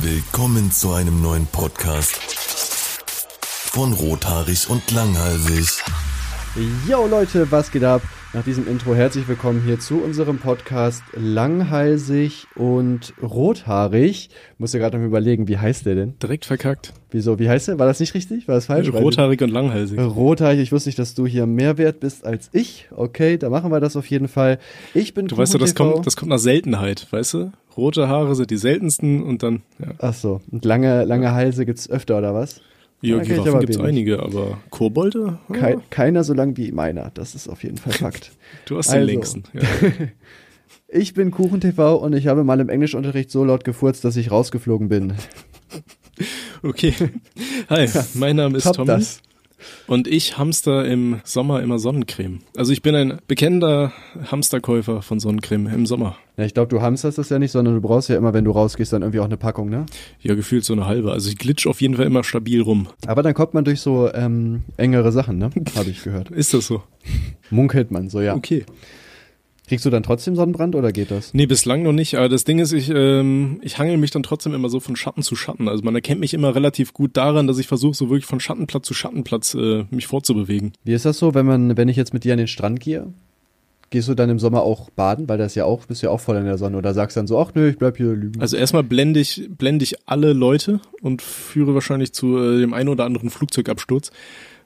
Willkommen zu einem neuen Podcast von Rothaarig und Langhalsig. Yo Leute, was geht ab? Nach diesem Intro herzlich willkommen hier zu unserem Podcast Langhalsig und Rothaarig. Muss ja gerade noch mal überlegen, wie heißt der denn? Direkt verkackt. Wieso, wie heißt der? War das nicht richtig? War das falsch? Rothaarig und langhalsig. Rothaarig, ich wusste nicht, dass du hier mehr wert bist als ich. Okay, da machen wir das auf jeden Fall. Ich bin Du weißt ja, das kommt, das kommt nach Seltenheit, weißt du? Rote Haare sind die seltensten und dann, ja. Ach so, und lange, lange Halse gibt's öfter, oder was? Ja, Giraffen gibt's wenig. einige, aber Kobolde? Ja, Kei keiner so lang wie meiner, das ist auf jeden Fall Fakt. du hast den Also. längsten. Ja. Ich bin KuchenTV und ich habe mal im Englischunterricht so laut gefurzt, dass ich rausgeflogen bin. Okay. Hi, mein Name ist Top Tommy das. Und ich hamster im Sommer immer Sonnencreme. Also ich bin ein bekennender Hamsterkäufer von Sonnencreme im Sommer. Ja, ich glaube, du hamsterst das ja nicht, sondern du brauchst ja immer, wenn du rausgehst, dann irgendwie auch eine Packung, ne? Ja, gefühlt so eine halbe. Also ich glitsch auf jeden Fall immer stabil rum. Aber dann kommt man durch so ähm, engere Sachen, ne? Habe ich gehört. Ist das so? Munkelt man so, ja. Okay. Kriegst du dann trotzdem Sonnenbrand oder geht das? Nee, bislang noch nicht. Aber das Ding ist, ich, ähm, ich hangel mich dann trotzdem immer so von Schatten zu Schatten. Also man erkennt mich immer relativ gut daran, dass ich versuche, so wirklich von Schattenplatz zu Schattenplatz äh, mich fortzubewegen. Wie ist das so, wenn man, wenn ich jetzt mit dir an den Strand gehe? Gehst du dann im Sommer auch baden, weil das ja auch, bist ja auch voll in der Sonne oder sagst dann so, ach nö, ich bleib hier lügen. Also erstmal blende ich, blende ich alle Leute und führe wahrscheinlich zu äh, dem einen oder anderen Flugzeugabsturz,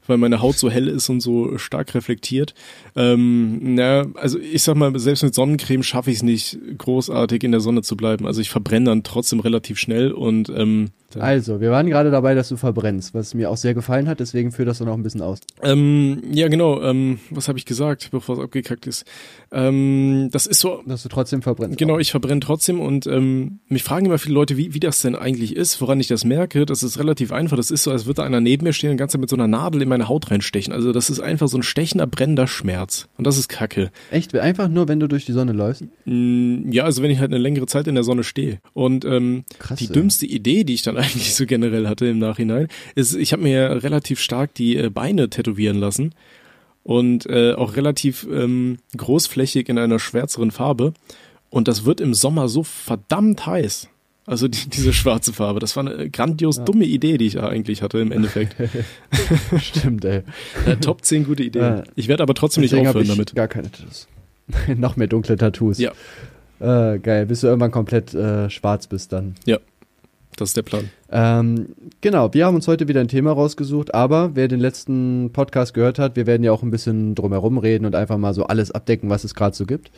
weil meine Haut so hell ist und so stark reflektiert. Ähm, na, also ich sag mal, selbst mit Sonnencreme schaffe ich es nicht, großartig in der Sonne zu bleiben. Also ich verbrenne dann trotzdem relativ schnell und ähm, Also, wir waren gerade dabei, dass du verbrennst, was mir auch sehr gefallen hat, deswegen führ das dann auch ein bisschen aus. Ähm, ja, genau. Ähm, was habe ich gesagt, bevor es abgekackt ist? Ähm, das ist so. Dass du trotzdem verbrennst. Genau, ich verbrenne trotzdem und ähm, mich fragen immer viele Leute, wie, wie das denn eigentlich ist, woran ich das merke. Das ist relativ einfach. Das ist so, als würde einer neben mir stehen und ganz mit so einer Nadel in meine Haut reinstechen. Also das ist einfach so ein stechender, brennender Schmerz. Und das ist Kacke. Echt, einfach nur, wenn du durch die Sonne läufst? Mm, Ja, also wenn ich halt eine längere Zeit in der Sonne stehe. Und ähm, Krass, die dümmste Idee, die ich dann eigentlich so generell hatte im Nachhinein, ist, ich habe mir relativ stark die äh, Beine tätowieren lassen und äh, auch relativ ähm, großflächig in einer schwärzeren Farbe. Und das wird im Sommer so verdammt heiß. Also die, diese schwarze Farbe. Das war eine grandios dumme Idee, die ich eigentlich hatte im Endeffekt. Stimmt, ey. äh, Top 10 gute Ideen. Ja. Ich werde aber trotzdem nicht aufhören ich damit. gar keine Tattoos. Noch mehr dunkle Tattoos. Ja. Äh, geil, bis du irgendwann komplett äh, schwarz bist dann. Das ist der Plan. Ähm, genau, wir haben uns heute wieder ein Thema rausgesucht, aber wer den letzten Podcast gehört hat, wir werden ja auch ein bisschen drumherum reden und einfach mal so alles abdecken, was es gerade so gibt.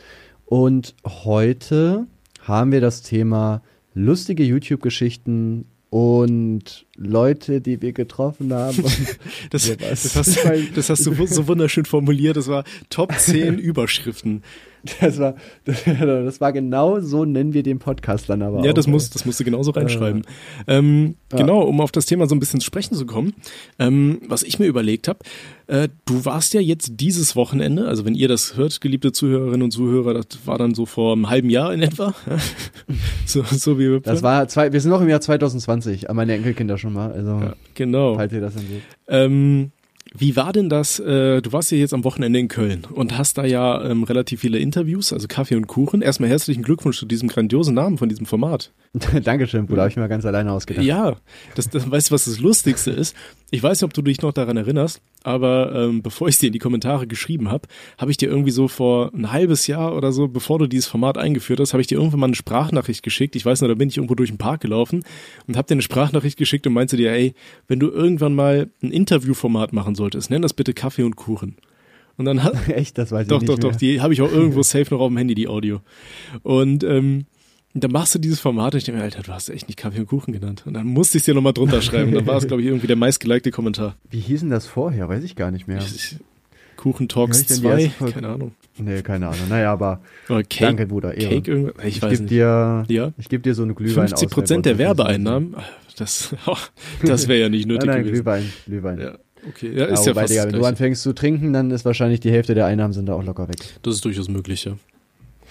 Und heute haben wir das Thema lustige YouTube-Geschichten und Leute, die wir getroffen haben. Das, das, hast, das hast du so wunderschön formuliert. Das war Top 10 Überschriften. das war, das war genau so nennen wir den Podcast dann aber Ja, auch. das, muss, das musst du genauso reinschreiben. Ähm, Ja. Genau, um auf das Thema so ein bisschen zu sprechen zu kommen. Ähm, was ich mir überlegt habe, äh, du warst ja jetzt dieses Wochenende, also wenn ihr das hört, geliebte Zuhörerinnen und Zuhörer, das war dann so vor einem halben Jahr in etwa. so, so wie wir Das war zwei, wir sind noch im Jahr 2020, an meine Enkelkinder schon mal, also ja, genau. falls ihr das seht. Ähm, wie war denn das? Äh, du warst ja jetzt am Wochenende in Köln und hast da ja ähm, relativ viele Interviews, also Kaffee und Kuchen. Erstmal herzlichen Glückwunsch zu diesem grandiosen Namen von diesem Format. Dankeschön, Bruder, habe ich mir ganz alleine ausgedacht. Ja, das, das weißt du, was das Lustigste ist? Ich weiß nicht, ob du dich noch daran erinnerst, aber ähm, bevor ich dir in die Kommentare geschrieben habe, habe ich dir irgendwie so vor ein halbes Jahr oder so, bevor du dieses Format eingeführt hast, habe ich dir irgendwann mal eine Sprachnachricht geschickt. Ich weiß noch, da bin ich irgendwo durch den Park gelaufen und habe dir eine Sprachnachricht geschickt und meinte dir, ey, wenn du irgendwann mal ein Interviewformat machen solltest, nenn das bitte Kaffee und Kuchen. Und dann hat, Echt, das weiß doch, ich doch, nicht doch, mehr. die habe ich auch irgendwo safe noch auf dem Handy, die Audio. Und ähm, dann machst du dieses Format und ich denke mir, Alter, du hast echt nicht Kaffee und Kuchen genannt. Und dann musste ich es dir nochmal drunter schreiben. Und dann war es, glaube ich, irgendwie der meistgelikte Kommentar. Wie hießen das vorher? Weiß ich gar nicht mehr. Ich, Kuchen Talks Ja, ich denn die 2, erste Folge? keine Ahnung. Nee, keine Ahnung. Naja, aber Oder Cake, danke, Bruder. Ehre. Cake irgendwas? Ich, ich weiß gebe nicht. dir, ja, ich gebe dir so eine Glühwein 50 Prozent der Werbeeinnahmen, das, das wäre ja nicht Nein, nötig nein, gewesen. Glühwein, Glühwein. Ja, okay, ja, Ja, ist ja wobei, fast Digga, das wenn du anfängst zu trinken, dann ist wahrscheinlich die Hälfte der Einnahmen sind da auch locker weg. Das ist durchaus möglich, ja.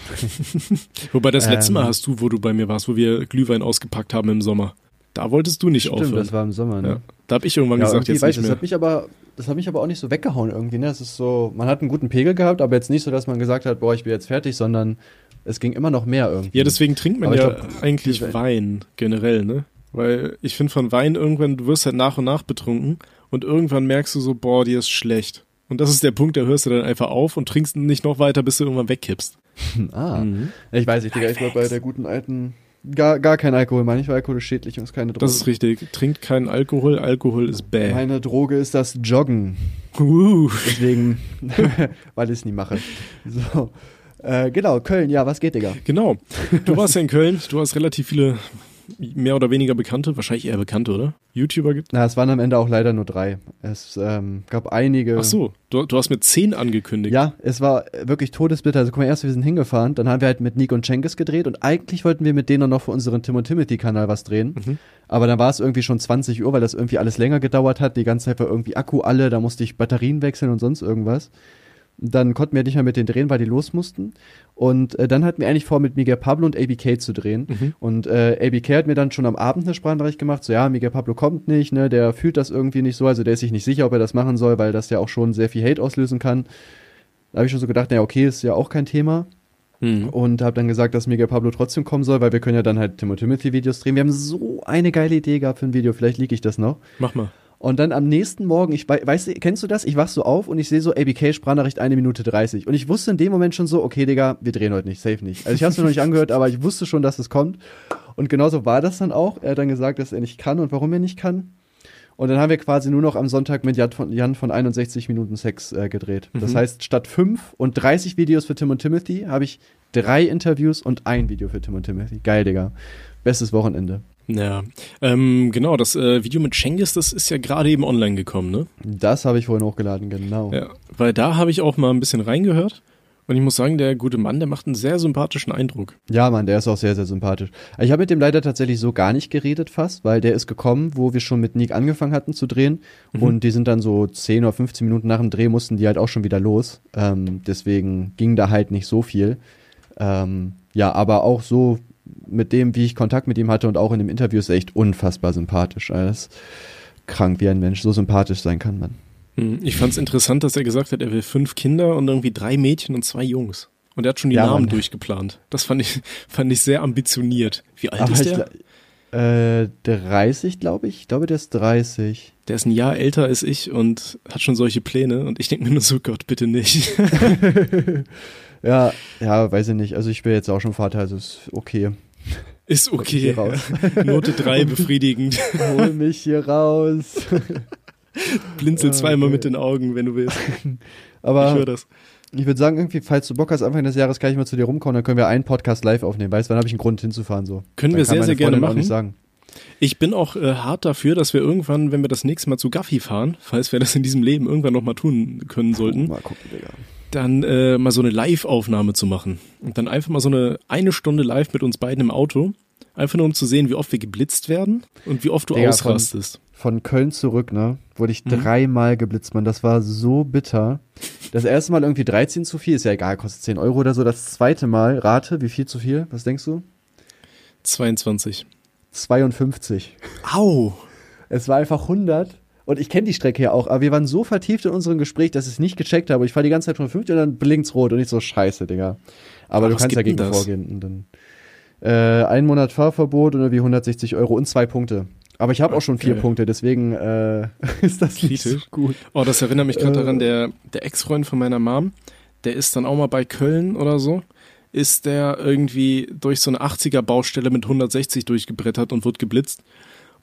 Wobei das letzte Ähm. Mal hast du, wo du bei mir warst, wo wir Glühwein ausgepackt haben im Sommer. Da wolltest du nicht Stimmt, aufhören. das war im Sommer, ne? ja. Da habe ich irgendwann Ja, gesagt, jetzt weiß nicht ich, das mehr. hat mich aber, das hat mich aber auch nicht so weggehauen irgendwie, ne? Es ist so, man hat einen guten Pegel gehabt, aber jetzt nicht so, dass man gesagt hat, boah, ich bin jetzt fertig, sondern es ging immer noch mehr irgendwie. Ja, deswegen trinkt man Aber ja glaub, eigentlich Wein generell, ne? Weil ich finde von Wein irgendwann, du wirst halt nach und nach betrunken und irgendwann merkst du so, boah, dir ist schlecht. Und das ist der Punkt, da hörst du dann einfach auf und trinkst nicht noch weiter, bis du irgendwann wegkippst. ah, ich weiß nicht, Digga, ich war bei der guten alten, gar, gar kein Alkohol, manchmal Alkohol ist schädlich und ist keine Droge. Das ist richtig. Trinkt keinen Alkohol, Alkohol ist bäh. Meine Droge ist das Joggen. Uh. Deswegen, weil ich es nie mache. So. Äh, genau, Köln, ja, was geht, Digga? Genau. Du warst ja in Köln, du hast relativ viele mehr oder weniger bekannte, wahrscheinlich eher bekannte, oder? YouTuber gibt? Na, es waren am Ende auch leider nur drei. Es ähm, gab einige. Ach so, du, du hast mit zehn angekündigt. Ja, es war wirklich todesbitter. Also guck mal, erst wir sind hingefahren, dann haben wir halt mit Nick und Cengiz gedreht und eigentlich wollten wir mit denen noch für unseren Tim und Timothy Kanal was drehen. Mhm. Aber dann war es irgendwie schon 20 Uhr, weil das irgendwie alles länger gedauert hat. Die ganze Zeit war irgendwie Akku alle, da musste ich Batterien wechseln und sonst irgendwas. Dann konnten wir nicht mehr mit denen drehen, weil die los mussten. Und äh, dann hatten wir eigentlich vor, mit Miguel Pablo und ABK zu drehen. Mhm. Und äh, ABK hat mir dann schon am Abend eine Sprachnachricht gemacht, so ja, Miguel Pablo kommt nicht, ne, der fühlt das irgendwie nicht so, also der ist sich nicht sicher, ob er das machen soll, weil das ja auch schon sehr viel Hate auslösen kann. Da habe ich schon so gedacht, naja, okay, ist ja auch kein Thema. Mhm. Und habe dann gesagt, dass Miguel Pablo trotzdem kommen soll, weil wir können ja dann halt Tim und Timothy Videos drehen. Wir haben so eine geile Idee gehabt für ein Video, vielleicht liege ich das noch. Mach mal. Und dann am nächsten Morgen, ich wei- weißt du, kennst du das? Ich wach so auf und ich sehe so ABK Sprachnachricht eine Minute 30. Und ich wusste in dem Moment schon so, okay, Digga, wir drehen heute nicht, safe nicht. Also ich habe es mir noch nicht angehört, aber ich wusste schon, dass es kommt. Und genauso war das dann auch. Er hat dann gesagt, dass er nicht kann und warum er nicht kann. Und dann haben wir quasi nur noch am Sonntag mit Jan von, Jan von 61 Minuten Sex äh, gedreht. Das Mhm. heißt, statt fünf und 30 Videos für Tim und Timothy habe ich drei Interviews und ein Video für Tim und Timothy. Geil, Digga. Bestes Wochenende. Ja, ähm, genau, das äh, Video mit Cengiz, das ist ja gerade eben online gekommen, ne? Das habe ich vorhin hochgeladen, genau. Ja, weil da habe ich auch mal ein bisschen reingehört und ich muss sagen, der gute Mann, der macht einen sehr sympathischen Eindruck. Ja, Mann, der ist auch sehr, sehr sympathisch. Ich habe mit dem leider tatsächlich so gar nicht geredet fast, weil der ist gekommen, wo wir schon mit Nick angefangen hatten zu drehen. Und die sind dann so 10 oder 15 Minuten nach dem Dreh mussten die halt auch schon wieder los. Ähm, deswegen ging da halt nicht so viel. Ähm, ja, aber auch so mit dem, wie ich Kontakt mit ihm hatte und auch in dem Interview ist er echt unfassbar sympathisch. Er ist krank, wie ein Mensch so sympathisch sein kann, man. Hm, Ich fand es interessant, dass er gesagt hat, er will fünf Kinder und irgendwie drei Mädchen und zwei Jungs. Und er hat schon die Ja, Namen Mann. durchgeplant. Das fand ich, fand ich sehr ambitioniert. Wie alt Aber ist der? äh, 30, glaube ich. Ich glaube, der ist 30. Der ist ein Jahr älter als ich und hat schon solche Pläne. Und ich denke mir nur so, Gott, bitte nicht. Ja, ja, weiß ich nicht. Also ich bin jetzt auch schon Vater, also ist okay. Ist okay. Note drei befriedigend. Hol mich hier raus. Blinzel Ah, zweimal okay. mit den Augen, wenn du willst. ich höre Aber das. ich würde sagen, irgendwie, falls du Bock hast, Anfang des Jahres kann ich mal zu dir rumkommen, dann können wir einen Podcast live aufnehmen. Weißt du, dann habe ich einen Grund hinzufahren so. Können dann wir sehr, sehr gerne machen. Ich bin auch äh, hart dafür, dass wir irgendwann, wenn wir das nächste Mal zu Gaffi fahren, falls wir das in diesem Leben irgendwann nochmal tun können sollten, Mal gucken, Digga. Dann äh, mal so eine Live-Aufnahme zu machen. Und dann einfach mal so eine eine Stunde live mit uns beiden im Auto. Einfach nur um zu sehen, wie oft wir geblitzt werden und wie oft du Digga, ausrastest. Von Köln zurück, ne, wurde ich Mhm. dreimal geblitzt, Mann. Das war so bitter. Das erste Mal irgendwie 13 zu viel, ist ja egal, kostet 10 Euro oder so. Das zweite Mal, rate, wie viel zu viel? Was denkst du? 22. 52. Au! Es war einfach 100. Und ich kenne die Strecke ja auch, aber wir waren so vertieft in unserem Gespräch, dass ich es nicht gecheckt habe. Ich fahre die ganze Zeit von 50 und dann blinkt's rot und ich so, scheiße, Digga. Aber Ach, du kannst ja gibt gegen denn das? vorgehen. Und dann, äh, ein Monat Fahrverbot und irgendwie 160 Euro und zwei Punkte. Aber ich habe auch schon vier Okay. Punkte, deswegen äh, ist das nicht so Kritisch. gut. Oh, das erinnert mich gerade Äh. daran, der, der Ex-Freund von meiner Mom, der ist dann auch mal bei Köln oder so, ist der irgendwie durch so eine 80er-Baustelle mit 160 durchgebrettert und wird geblitzt.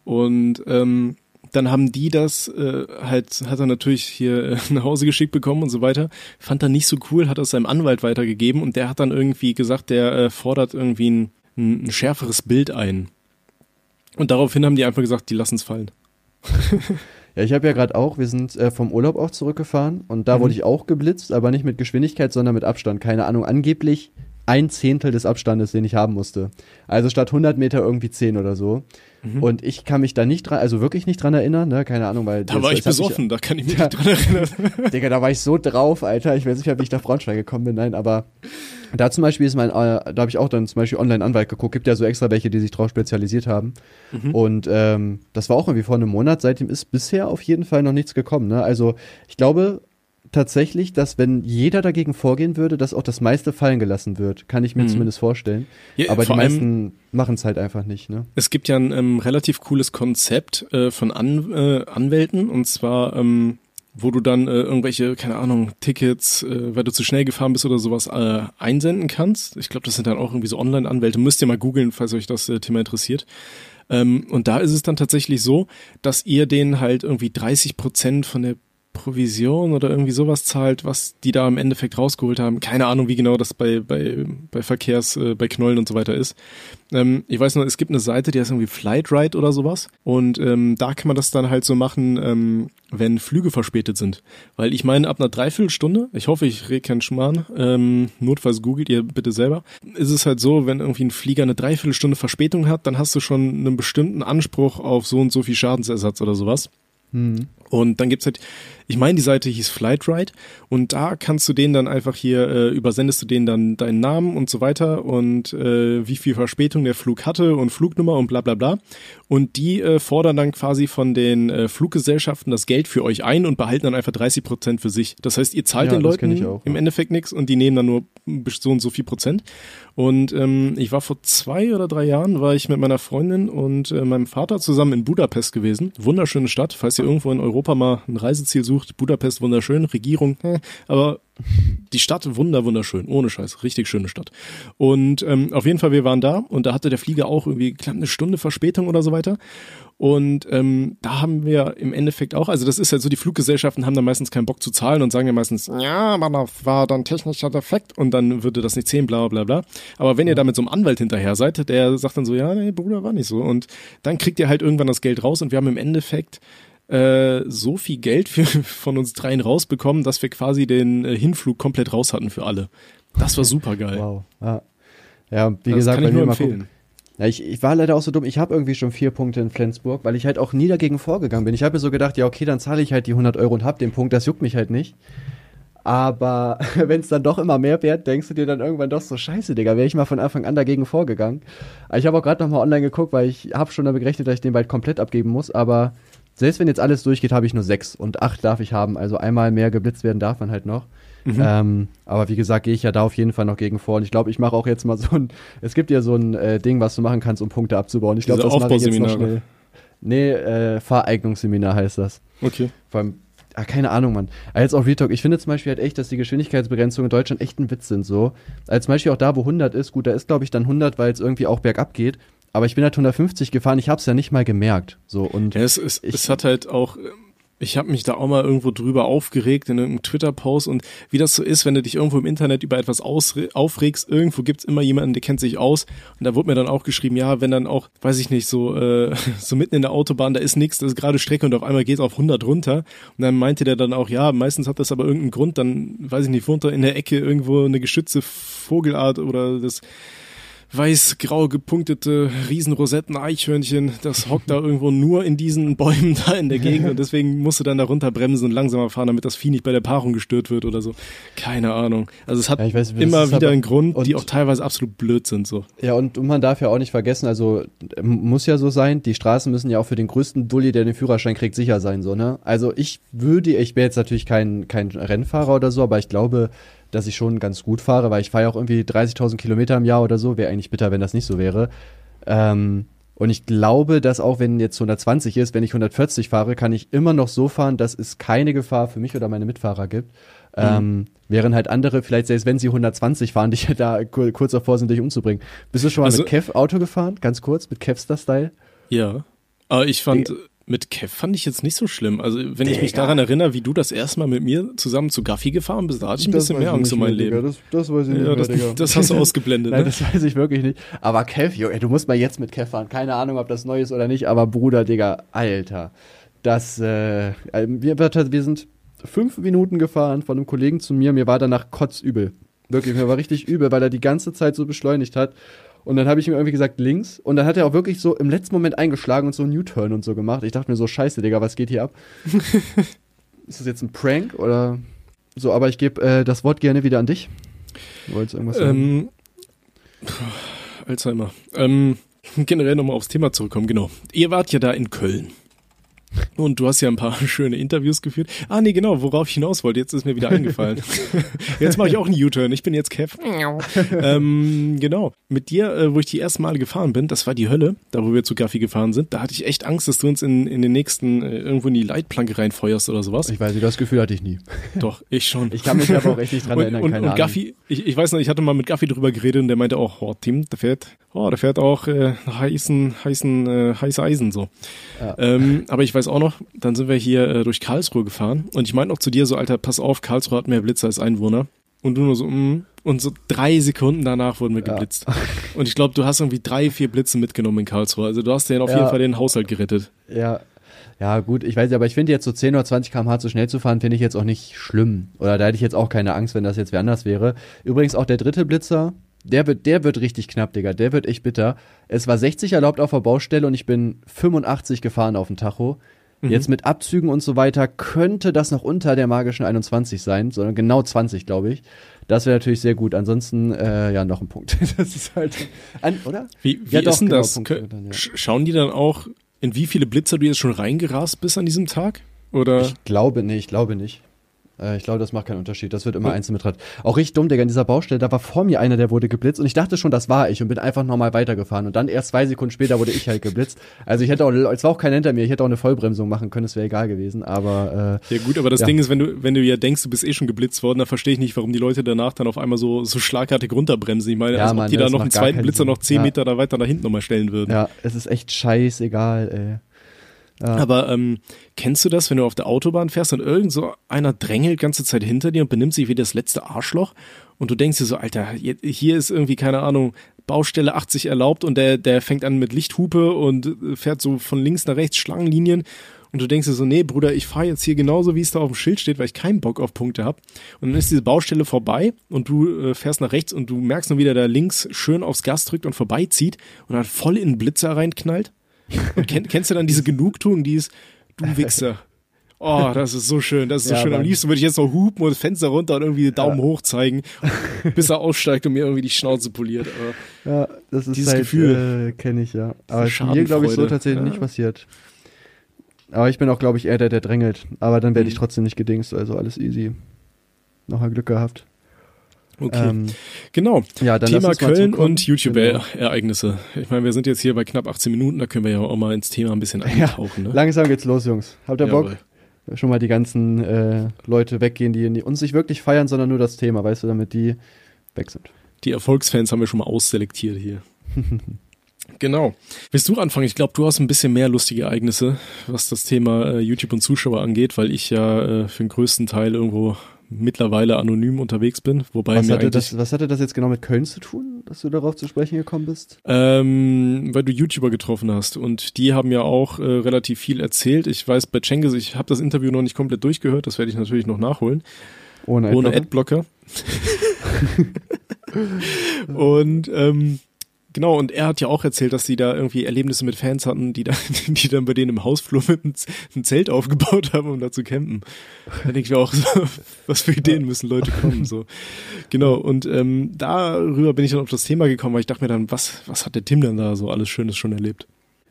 Und ähm, dann haben die das äh, halt, hat er natürlich hier äh, nach Hause geschickt bekommen und so weiter. Fand er nicht so cool, hat es seinem Anwalt weitergegeben und der hat dann irgendwie gesagt, der äh, fordert irgendwie ein, ein, ein schärferes Bild ein. Und daraufhin haben die einfach gesagt, die lassen es fallen. Ja, ich habe ja gerade auch, wir sind äh, vom Urlaub auch zurückgefahren und da Mhm. wurde ich auch geblitzt, aber nicht mit Geschwindigkeit, sondern mit Abstand. Keine Ahnung, angeblich ein Zehntel des Abstandes, den ich haben musste. Also statt 100 Meter irgendwie 10 oder so. Mhm. Und ich kann mich da nicht dran, also wirklich nicht dran erinnern, ne? Keine Ahnung, weil. Da das- war ich besoffen, da kann ich mich Ja. nicht dran erinnern. Digga, da war ich so drauf, Alter. Ich weiß nicht wie ich nach Braunschweig gekommen bin. Nein, aber da zum Beispiel ist mein, äh, da habe ich auch dann zum Beispiel Online-Anwalt geguckt. Gibt ja so extra welche, die sich drauf spezialisiert haben. Mhm. Und ähm, das war auch irgendwie vor einem Monat. Seitdem ist bisher auf jeden Fall noch nichts gekommen. Ne? Also ich glaube, tatsächlich, dass wenn jeder dagegen vorgehen würde, dass auch das meiste fallen gelassen wird. Kann ich mir Mhm. zumindest vorstellen. Ja, Aber die vor allem- meisten machen es halt einfach nicht, ne? Es gibt ja ein ähm, relativ cooles Konzept äh, von An äh, Anwälten und zwar, ähm, wo du dann äh, irgendwelche, keine Ahnung, Tickets, äh, weil du zu schnell gefahren bist oder sowas, äh, einsenden kannst. Ich glaube, das sind dann auch irgendwie so Online-Anwälte. Müsst ihr mal googeln, falls euch das äh, Thema interessiert. Ähm, und da ist es dann tatsächlich so, dass ihr denen halt irgendwie 30 Prozent von der Provision oder irgendwie sowas zahlt, was die da im Endeffekt rausgeholt haben. Keine Ahnung, wie genau das bei, bei, bei Verkehrs, äh, bei Knollen und so weiter ist. Ähm, ich weiß nur, es gibt eine Seite, die heißt irgendwie Flightride oder sowas. Und ähm, da kann man das dann halt so machen, ähm, wenn Flüge verspätet sind. Weil ich meine, ab einer Dreiviertelstunde, ich hoffe, ich rede keinen Schmarrn, ähm, notfalls googelt ihr bitte selber, ist es halt so, wenn irgendwie ein Flieger eine Dreiviertelstunde Verspätung hat, dann hast du schon einen bestimmten Anspruch auf so und so viel Schadensersatz oder sowas. Hm. Und dann gibt's halt, ich meine, die Seite hieß Flightride und da kannst du denen dann einfach hier, äh, übersendest du denen dann deinen Namen und so weiter und äh, wie viel Verspätung der Flug hatte und Flugnummer und bla bla bla. Und die äh, fordern dann quasi von den äh, Fluggesellschaften das Geld für euch ein und behalten dann einfach 30 Prozent für sich. Das heißt, ihr zahlt Ja, den Leuten auch, im ja. Endeffekt nichts und die nehmen dann nur so und so viel Prozent. Und ähm, ich war vor zwei oder drei Jahren, war ich mit meiner Freundin und äh, meinem Vater zusammen in Budapest gewesen. Wunderschöne Stadt, falls ihr irgendwo in Europa mal ein Reiseziel sucht. Budapest wunderschön, Regierung, äh, aber die Stadt wunder wunderschön, ohne Scheiß, richtig schöne Stadt. Und ähm, auf jeden Fall, wir waren da und da hatte der Flieger auch irgendwie knapp eine Stunde Verspätung oder so weiter. Und ähm, da haben wir im Endeffekt auch, also das ist halt so, die Fluggesellschaften haben dann meistens keinen Bock zu zahlen und sagen ja meistens, ja, da war dann technischer Defekt und dann würde das nicht zählen, bla bla bla. Aber wenn ihr da mit so einem Anwalt hinterher seid, der sagt dann so, ja, nee, Bruder, war nicht so. Und dann kriegt ihr halt irgendwann das Geld raus und wir haben im Endeffekt äh, so viel Geld für, von uns dreien rausbekommen, dass wir quasi den äh, Hinflug komplett raus hatten für alle. Das war super geil. Wow. Ja, ja wie das gesagt, kann ich nur empfehlen. gucken. Ja, ich, ich war leider auch so dumm. Ich habe irgendwie schon vier Punkte in Flensburg, weil ich halt auch nie dagegen vorgegangen bin. Ich habe mir so gedacht, ja, okay, dann zahle ich halt die 100 Euro und hab den Punkt. Das juckt mich halt nicht. Aber wenn es dann doch immer mehr wird, denkst du dir dann irgendwann doch so, scheiße, Digga, wäre ich mal von Anfang an dagegen vorgegangen. Ich habe auch gerade nochmal online geguckt, weil ich habe schon damit gerechnet, dass ich den bald komplett abgeben muss. Aber selbst wenn jetzt alles durchgeht, habe ich nur sechs und acht darf ich haben. Also einmal mehr geblitzt werden darf man halt noch. Mhm. Ähm, aber wie gesagt, gehe ich ja da auf jeden Fall noch gegen vor. Und ich glaube, ich mache auch jetzt mal so ein, es gibt ja so ein äh, Ding, was du machen kannst, um Punkte abzubauen. Ich glaube, das mache ich jetzt noch schnell. Nee, äh, Fahreignungsseminar heißt das. Okay. Vor allem, ah, keine Ahnung, Mann. Aber jetzt auch Retalk. Ich finde zum Beispiel halt echt, dass die Geschwindigkeitsbegrenzungen in Deutschland echt ein Witz sind, so. Also zum Beispiel auch da, wo 100 ist, gut, da ist glaube ich dann 100, weil es irgendwie auch bergab geht. Aber ich bin halt 150 gefahren, ich habe es ja nicht mal gemerkt, so. Und Ja, es, es, Ich- es hat halt auch, ich habe mich da auch mal irgendwo drüber aufgeregt in irgendeinem Twitter-Post und wie das so ist, wenn du dich irgendwo im Internet über etwas aufregst, irgendwo gibt's immer jemanden, der kennt sich aus und da wurde mir dann auch geschrieben, ja, wenn dann auch, weiß ich nicht, so äh, so mitten in der Autobahn, da ist nichts, das ist gerade Strecke und auf einmal geht's auf 100 runter und dann meinte der dann auch, ja, meistens hat das aber irgendeinen Grund, dann, weiß ich nicht, da in der Ecke irgendwo eine geschützte Vogelart oder das weiß-grau gepunktete Riesenrosetten Eichhörnchen, das hockt da irgendwo nur in diesen Bäumen da in der Gegend und deswegen musst du dann da runterbremsen und langsamer fahren, damit das Vieh nicht bei der Paarung gestört wird oder so. Keine Ahnung. Also es hat Ja, weiß, immer wieder einen Grund, die auch teilweise absolut blöd sind so. Ja, und, man darf ja auch nicht vergessen, also ähm, muss ja so sein, die Straßen müssen ja auch für den größten Dulli, der den Führerschein kriegt, sicher sein, so, ne? Also ich würde, ich bin jetzt natürlich kein, kein Rennfahrer oder so, aber ich glaube, dass ich schon ganz gut fahre, weil ich fahre ja auch irgendwie 30.000 Kilometer im Jahr oder so, wäre eigentlich bitter, wenn das nicht so wäre. Ähm, und ich glaube, dass auch wenn jetzt 120 ist, wenn ich 140 fahre, kann ich immer noch so fahren, dass es keine Gefahr für mich oder meine Mitfahrer gibt. Ähm, während halt andere, vielleicht selbst wenn sie 120 fahren, dich da kur kurz davor sind, dich umzubringen. Bist du schon mal Also- mit Kev Auto gefahren? Ganz kurz, mit Kevster-Style? Ja. Aber ich fand, mit Kev fand ich jetzt nicht so schlimm. Also wenn ich mich Digga. daran erinnere, wie du das erste Mal mit mir zusammen zu Gaffi gefahren bist, da hatte ich ein bisschen mehr Angst um mein Leben. Das, das weiß ich nicht Ja, mehr, das, Digga. das hast du ausgeblendet, Nein, ne? das weiß ich wirklich nicht. Aber Kev, Junge, du musst mal jetzt mit Kev fahren. Keine Ahnung, ob das neu ist oder nicht, aber Bruder, Digga, Alter. Das, äh, wir, wir sind fünf Minuten gefahren von einem Kollegen zu mir. Mir war danach kotzübel. Wirklich, mir war richtig übel, weil er die ganze Zeit so beschleunigt hat. Und dann habe ich ihm irgendwie gesagt, links. Und dann hat er auch wirklich so im letzten Moment eingeschlagen und so einen U-Turn und so gemacht. Ich dachte mir so, scheiße, Digga, was geht hier ab? ist das jetzt ein Prank oder so? Aber ich gebe äh, das Wort gerne wieder an dich. Du wolltest irgendwas sagen? Ähm, Alzheimer. Ähm, generell nochmal aufs Thema zurückkommen, genau. Ihr wart ja da in Köln. Und du hast ja ein paar schöne Interviews geführt. Ah, nee, genau, worauf ich hinaus wollte, jetzt ist mir wieder eingefallen. jetzt mache ich auch einen U-Turn, ich bin jetzt Kev. ähm, genau, mit dir, äh, wo ich die ersten Male gefahren bin, das war die Hölle, da wo wir zu Gaffi gefahren sind, da hatte ich echt Angst, dass du uns in, in den nächsten äh, irgendwo in die Leitplanke reinfeuerst oder sowas. Ich weiß nicht, das Gefühl hatte ich nie. Doch, ich schon. Ich kann mich aber auch echt nicht dran und, erinnern, und, keine und Ahnung. Gaffi, ich, ich weiß noch, ich hatte mal mit Gaffi drüber geredet und der meinte auch, oh, Tim, der fährt, oh, der fährt auch äh, heißen, heißen, äh, heiße Eisen so. Ja. Ähm, aber ich weiß auch noch, dann sind wir hier äh, durch Karlsruhe gefahren und ich meinte noch zu dir so, Alter, pass auf, Karlsruhe hat mehr Blitze als Einwohner. Und du nur so, mm. Und so drei Sekunden danach wurden wir geblitzt. Und ich glaube, du hast irgendwie drei, vier Blitze mitgenommen in Karlsruhe. Also du hast denen auf Ja. jeden Fall den Haushalt gerettet. Ja. Ja, gut, ich weiß nicht, aber ich finde jetzt so 10 oder 20 km/h zu schnell zu fahren, finde ich jetzt auch nicht schlimm. Oder da hätte ich jetzt auch keine Angst, wenn das jetzt wer anders wäre. Übrigens auch der dritte Blitzer, der wird, der wird richtig knapp, Digga. Der wird echt bitter. Es war 60 erlaubt auf der Baustelle und ich bin 85 gefahren auf dem Tacho. Jetzt mit Abzügen und so weiter könnte das noch unter der magischen 21 sein, sondern genau 20, glaube ich. Das wäre natürlich sehr gut. Ansonsten, äh, ja, noch ein Punkt. Das ist halt, an, oder? Wie, wie Ja, doch, ist denn genau, das? Punkte dann, ja. sch- Schauen die dann auch, in wie viele Blitzer du jetzt schon reingerast bist an diesem Tag? Oder? Ich glaube nicht, ich glaube nicht. Äh, ich glaube, das macht keinen Unterschied. Das wird immer einzeln betrachtet. Auch richtig dumm, Digga, in dieser Baustelle, da war vor mir einer, der wurde geblitzt und ich dachte schon, das war ich und bin einfach nochmal weitergefahren. Und dann erst zwei Sekunden später wurde ich halt geblitzt. Also ich hätte auch, es war auch keiner hinter mir, ich hätte auch eine Vollbremsung machen können, es wäre egal gewesen. Aber äh, Ja gut, aber das Ja. Ding ist, wenn du, wenn du ja denkst, du bist eh schon geblitzt worden, dann verstehe ich nicht, warum die Leute danach dann auf einmal so, so schlagartig runterbremsen. Ich meine, Ja, als ob Mann, die da noch einen zweiten Blitzer noch zehn Ja. Meter da weiter nach hinten nochmal stellen würden. ja, es ist echt scheißegal, ey. Aber ähm, kennst du das, wenn du auf der Autobahn fährst und irgend so einer drängelt ganze Zeit hinter dir und benimmt sich wie das letzte Arschloch und du denkst dir so, Alter, hier ist irgendwie, keine Ahnung, Baustelle 80 erlaubt und der, der fängt an mit Lichthupe und äh, fährt so von links nach rechts Schlangenlinien und du denkst dir so, nee, Bruder, ich fahre jetzt hier genauso, wie es da auf dem Schild steht, weil ich keinen Bock auf Punkte habe. Und dann ist diese Baustelle vorbei und du äh, fährst nach rechts und du merkst nur wieder, der links schön aufs Gas drückt und vorbeizieht und dann voll in den Blitzer reinknallt. Und kenn, kennst du dann diese Genugtuung, die ist, du Wichser. Oh, das ist so schön, das ist so Ja, schön. Am Mann. liebsten würde ich jetzt noch hupen und das Fenster runter und irgendwie den Daumen hoch zeigen, bis er aussteigt und mir irgendwie die Schnauze poliert. Aber Ja, das ist Dieses halt, Gefühl. äh, kenne ich ja. Aber ist mir, glaube ich, so tatsächlich Ja. nicht passiert. Aber ich bin auch, glaube ich, eher der, der drängelt. Aber dann werde ich Mhm. trotzdem nicht gedingst, also alles easy. Noch mal Glück gehabt. Okay. Ähm, genau. ja, dann Thema Köln und Genau. YouTube-Ereignisse. Ich meine, wir sind jetzt hier bei knapp 18 Minuten, da können wir ja auch mal ins Thema ein bisschen eintauchen. ne? Langsam geht's los, Jungs. Habt ihr Bock? Jawohl. Schon mal die ganzen äh, Leute weggehen, die, die uns nicht wirklich feiern, sondern nur das Thema, weißt du, damit die weg sind. Die Erfolgsfans haben wir schon mal ausselektiert hier. genau. Willst du anfangen? Ich glaube, du hast ein bisschen mehr lustige Ereignisse, was das Thema äh, YouTube und Zuschauer angeht, weil ich ja äh, für den größten Teil irgendwo mittlerweile anonym unterwegs bin. Wobei Was mir hatte, das, was hatte das jetzt genau mit Köln zu tun, dass du darauf zu sprechen gekommen bist? ähm, weil du YouTuber getroffen hast und die haben ja auch äh, relativ viel erzählt. Ich weiß bei Cengiz, ich habe das Interview noch nicht komplett durchgehört, das werde ich natürlich noch nachholen. Ohne, ohne Adblocker? Adblocker. und ähm, genau, und er hat ja auch erzählt, dass sie da irgendwie Erlebnisse mit Fans hatten, die dann, die dann bei denen im Hausflur mit einem Zelt aufgebaut haben, um da zu campen. Da denke ich mir auch so, was für Ideen müssen Leute kommen, so. Genau, und ähm, darüber bin ich dann auf das Thema gekommen, weil ich dachte mir dann, was, was hat der Tim denn da so alles Schönes schon erlebt?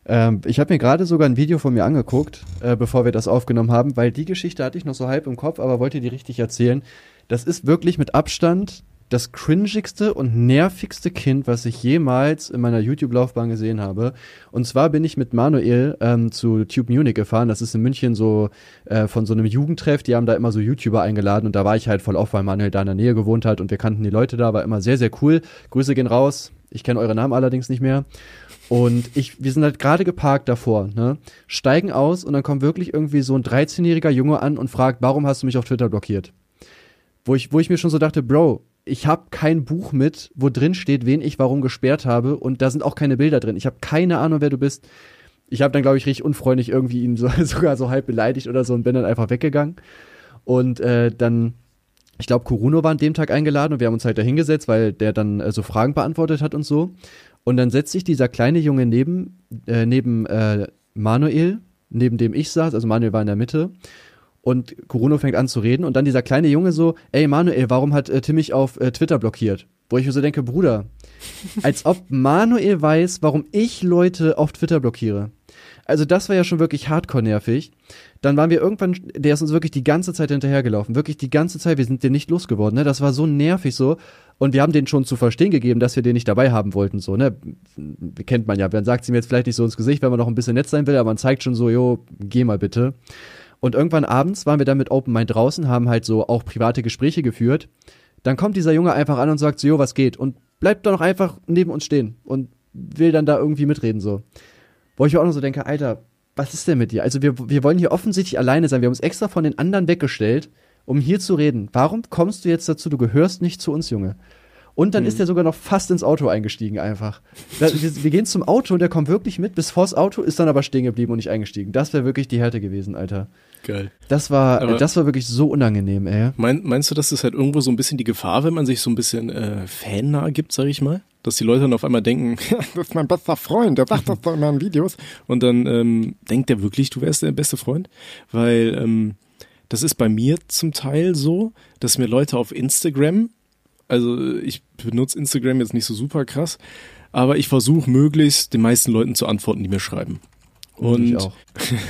Ähm, ich habe mir gerade sogar ein Video von mir angeguckt, äh, bevor wir das aufgenommen haben, weil die Geschichte hatte ich noch so halb im Kopf, aber wollte die richtig erzählen. Das ist wirklich mit Abstand das cringigste und nervigste Kind, was ich jemals in meiner YouTube-Laufbahn gesehen habe. Und zwar bin ich mit Manuel ähm, zu Tube Munich gefahren. Das ist in München so äh, von so einem Jugendtreff. Die haben da immer so YouTuber eingeladen und da war ich halt voll auf, weil Manuel da in der Nähe gewohnt hat und wir kannten die Leute da. War immer sehr, sehr cool. Grüße gehen raus. Ich kenne eure Namen allerdings nicht mehr. Und ich, wir sind halt gerade geparkt davor, ne? Steigen aus und dann kommt wirklich irgendwie so ein 13-jähriger Junge an und fragt, warum hast du mich auf Twitter blockiert? Wo ich, wo ich mir schon so dachte, Bro, ich habe kein Buch mit, wo drin steht, wen ich warum gesperrt habe und da sind auch keine Bilder drin. Ich habe keine Ahnung, wer du bist. Ich habe dann, glaube ich, richtig unfreundlich irgendwie ihn so, sogar so halb beleidigt oder so und bin dann einfach weggegangen. Und äh, dann, ich glaube, Kuruno war an dem Tag eingeladen und wir haben uns halt da hingesetzt, weil der dann äh, so Fragen beantwortet hat und so. Und dann setzt sich dieser kleine Junge neben, äh, neben äh, Manuel, neben dem ich saß, also Manuel war in der Mitte. Und Kuruno fängt an zu reden und dann dieser kleine Junge so, ey Manuel, warum hat äh, Tim mich auf äh, Twitter blockiert? Wo ich mir so denke, Bruder, als ob Manuel weiß, warum ich Leute auf Twitter blockiere. Also das war ja schon wirklich hardcore nervig. Dann waren wir irgendwann, der ist uns wirklich die ganze Zeit hinterhergelaufen. Wirklich die ganze Zeit, wir sind den nicht losgeworden, ne? Das war so nervig so. Und wir haben den schon zu verstehen gegeben, dass wir den nicht dabei haben wollten, so, ne? Kennt man ja. Man sagt sie mir jetzt vielleicht nicht so ins Gesicht, wenn man noch ein bisschen nett sein will, aber man zeigt schon so, jo, geh mal bitte. Und irgendwann abends waren wir dann mit Open Mind draußen, haben halt so auch private Gespräche geführt. Dann kommt dieser Junge einfach an und sagt so, jo, was geht? Und bleibt doch noch einfach neben uns stehen und will dann da irgendwie mitreden, so. Wo ich auch noch so denke, Alter, was ist denn mit dir? Also wir, wir wollen hier offensichtlich alleine sein. Wir haben uns extra von den anderen weggestellt, um hier zu reden. Warum kommst du jetzt dazu? Du gehörst nicht zu uns, Junge. Und dann mhm. ist er sogar noch fast ins Auto eingestiegen einfach. wir, wir, gehen zum Auto und der kommt wirklich mit bis vors Auto, ist dann aber stehen geblieben und nicht eingestiegen. Das wäre wirklich die Härte gewesen, Alter. Geil. Das war, aber das war wirklich so unangenehm, ey. Mein, meinst du, das ist halt irgendwo so ein bisschen die Gefahr, wenn man sich so ein bisschen äh, fannah gibt, sag ich mal? Dass die Leute dann auf einmal denken, das ist mein bester Freund, der sagt das doch in Videos. Und dann ähm, denkt der wirklich, du wärst der beste Freund? Weil ähm, das ist bei mir zum Teil so, dass mir Leute auf Instagram also ich benutze Instagram jetzt nicht so super krass, aber ich versuche möglichst den meisten Leuten zu antworten, die mir schreiben. Und ich auch.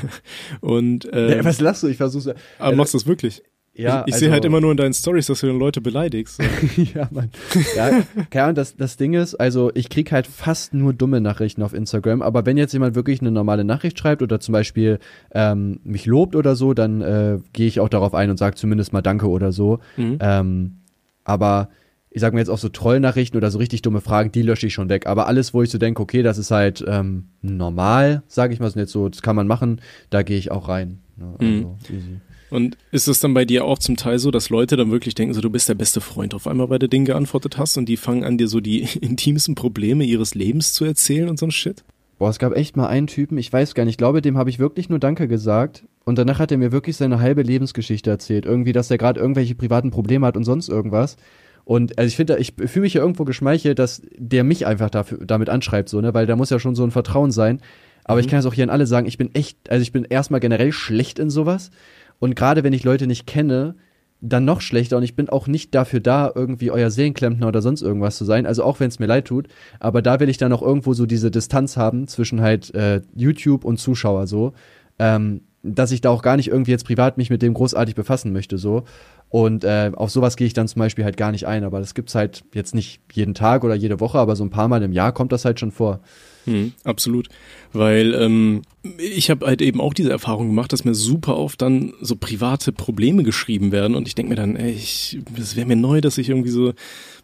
und ähm, ja, was lachst du? Ich versuche. Aber äh, machst du das wirklich? Ja, ich, ich also, sehe halt immer nur in deinen Stories, dass du dann Leute beleidigst. ja, Mann. Ja, keine das, das Ding ist, also ich krieg halt fast nur dumme Nachrichten auf Instagram, aber wenn jetzt jemand wirklich eine normale Nachricht schreibt oder zum Beispiel ähm, mich lobt oder so, dann äh, gehe ich auch darauf ein und sage zumindest mal Danke oder so. Mhm. Ähm, aber ich sag mir jetzt auch so Trollnachrichten oder so richtig dumme Fragen, die lösche ich schon weg. Aber alles, wo ich so denke, okay, das ist halt ähm, normal, sage ich mal, so jetzt so, das kann man machen, da gehe ich auch rein. Ne? Also, mhm. Und ist es dann bei dir auch zum Teil so, dass Leute dann wirklich denken, so du bist der beste Freund auf einmal, weil du Ding geantwortet hast und die fangen an, dir so die intimsten Probleme ihres Lebens zu erzählen und so ein Shit? Boah, es gab echt mal einen Typen, ich weiß gar nicht, ich glaube, dem habe ich wirklich nur Danke gesagt. Und danach hat er mir wirklich seine halbe Lebensgeschichte erzählt. Irgendwie, dass er gerade irgendwelche privaten Probleme hat und sonst irgendwas. Und also ich finde, ich fühle mich ja irgendwo geschmeichelt, dass der mich einfach dafür, damit anschreibt, so, ne? Weil da muss ja schon so ein Vertrauen sein. Aber mhm. ich kann es auch hier an alle sagen, ich bin echt, also ich bin erstmal generell schlecht in sowas. Und gerade wenn ich Leute nicht kenne, dann noch schlechter. Und ich bin auch nicht dafür da, irgendwie euer Seelenklempner oder sonst irgendwas zu sein. Also auch wenn es mir leid tut. Aber da will ich dann auch irgendwo so diese Distanz haben zwischen halt äh, YouTube und Zuschauer so. Ähm, dass ich da auch gar nicht irgendwie jetzt privat mich mit dem großartig befassen möchte so. Und äh, auf sowas gehe ich dann zum Beispiel halt gar nicht ein. Aber das gibt's halt jetzt nicht jeden Tag oder jede Woche, aber so ein paar Mal im Jahr kommt das halt schon vor. Hm, absolut. Weil ähm, ich habe halt eben auch diese Erfahrung gemacht, dass mir super oft dann so private Probleme geschrieben werden und ich denke mir dann, ey, ich, das wäre mir neu, dass ich irgendwie so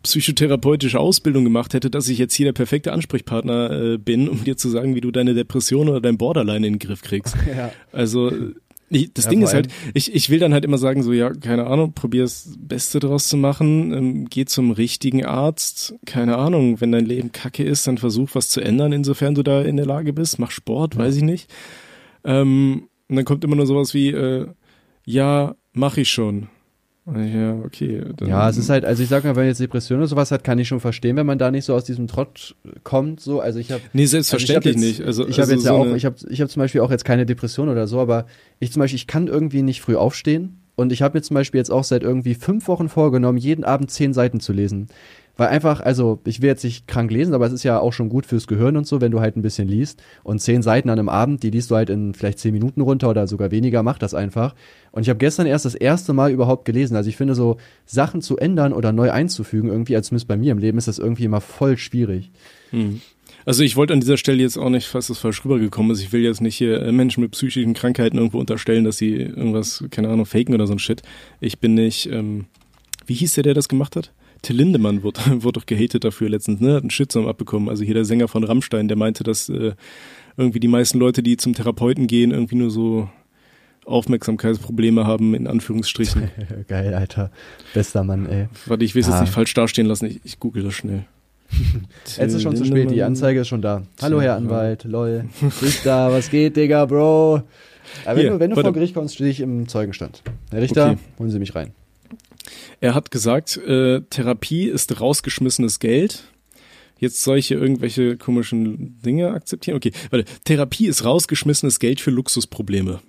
psychotherapeutische Ausbildung gemacht hätte, dass ich jetzt hier der perfekte Ansprechpartner äh, bin, um dir zu sagen, wie du deine Depression oder dein Borderline in den Griff kriegst. Ja. Also ich, das ja, Ding ist halt, ich, ich will dann halt immer sagen, so, ja, keine Ahnung, probier das Beste draus zu machen, ähm, geh zum richtigen Arzt, keine Ahnung, wenn dein Leben kacke ist, dann versuch was zu ändern, insofern du da in der Lage bist, mach Sport, ja. weiß ich nicht. Ähm, und dann kommt immer nur sowas wie, äh, ja, mach ich schon. Ja, okay. ja, es ist halt, also ich sag mal, wenn jetzt Depression oder sowas hat, kann ich schon verstehen, wenn man da nicht so aus diesem Trott kommt. So, also ich habe. Nee, selbstverständlich also nicht. Also ich habe also jetzt so ja auch, ich habe, ich habe zum Beispiel auch jetzt keine Depression oder so, aber ich zum Beispiel, ich kann irgendwie nicht früh aufstehen und ich habe mir zum Beispiel jetzt auch seit irgendwie fünf Wochen vorgenommen, jeden Abend zehn Seiten zu lesen. Weil einfach, also ich will jetzt nicht krank lesen, aber es ist ja auch schon gut fürs Gehirn und so, wenn du halt ein bisschen liest. Und zehn Seiten an einem Abend, die liest du halt in vielleicht zehn Minuten runter oder sogar weniger, mach das einfach. Und ich habe gestern erst das erste Mal überhaupt gelesen. Also ich finde so, Sachen zu ändern oder neu einzufügen, irgendwie, als zumindest bei mir im Leben, ist das irgendwie immer voll schwierig. Hm. Also ich wollte an dieser Stelle jetzt auch nicht, falls das falsch rübergekommen ist, ich will jetzt nicht hier äh, Menschen mit psychischen Krankheiten irgendwo unterstellen, dass sie irgendwas, keine Ahnung, faken oder so ein Shit. Ich bin nicht, ähm, wie hieß der, der das gemacht hat? Till Lindemann wurde, wurde doch gehatet dafür letztens, ne? Hat einen Shitstorm abbekommen. Also hier der Sänger von Rammstein, der meinte, dass äh, irgendwie die meisten Leute, die zum Therapeuten gehen, irgendwie nur so Aufmerksamkeitsprobleme haben, in Anführungsstrichen. Geil, Alter. Bester Mann, ey. Warte, ich will es ah. jetzt nicht falsch dastehen lassen. Ich, ich google das schnell. Jetzt ist schon zu spät, die Anzeige ist schon da. Hallo, Herr Anwalt, lol. Da, was geht, Digga, Bro? Aber wenn Hier, du, wenn du vor Gericht kommst, stehe ich im Zeugenstand. Herr Richter, okay. holen Sie mich rein. Er hat gesagt, äh, Therapie ist rausgeschmissenes Geld. Jetzt soll ich hier irgendwelche komischen Dinge akzeptieren? Okay, warte. Therapie ist rausgeschmissenes Geld für Luxusprobleme.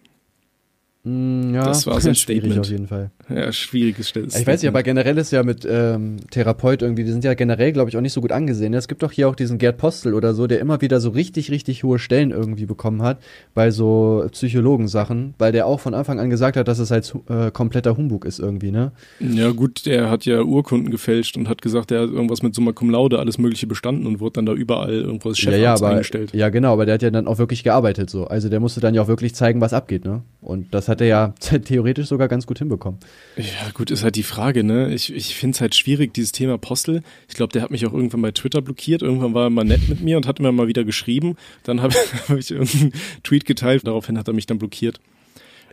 Mm, ja, Das war sein Statement. auf jeden Fall. Ja, schwieriges Stell- Ich weiß nicht, aber generell ist ja mit ähm, Therapeut irgendwie, die sind ja generell, glaube ich, auch nicht so gut angesehen. Es gibt doch hier auch diesen Gerd Postel oder so, der immer wieder so richtig, richtig hohe Stellen irgendwie bekommen hat bei so Psychologensachen, weil der auch von Anfang an gesagt hat, dass es halt äh, kompletter Humbug ist irgendwie, ne? Ja gut, der hat ja Urkunden gefälscht und hat gesagt, er hat irgendwas mit Summa Cum Laude alles mögliche bestanden und wurde dann da überall irgendwo als ja, Chefarzt ja, aber, eingestellt. ja, genau, aber der hat ja dann auch wirklich gearbeitet so. Also der musste dann ja auch wirklich zeigen, was abgeht, ne? Und das hat er ja theoretisch sogar ganz gut hinbekommen. Ja, gut, ist halt die Frage, ne? Ich, ich finde es halt schwierig, dieses Thema Postel. Ich glaube, der hat mich auch irgendwann bei Twitter blockiert. Irgendwann war er mal nett mit mir und hat mir mal wieder geschrieben. Dann habe hab ich irgendeinen Tweet geteilt. Daraufhin hat er mich dann blockiert.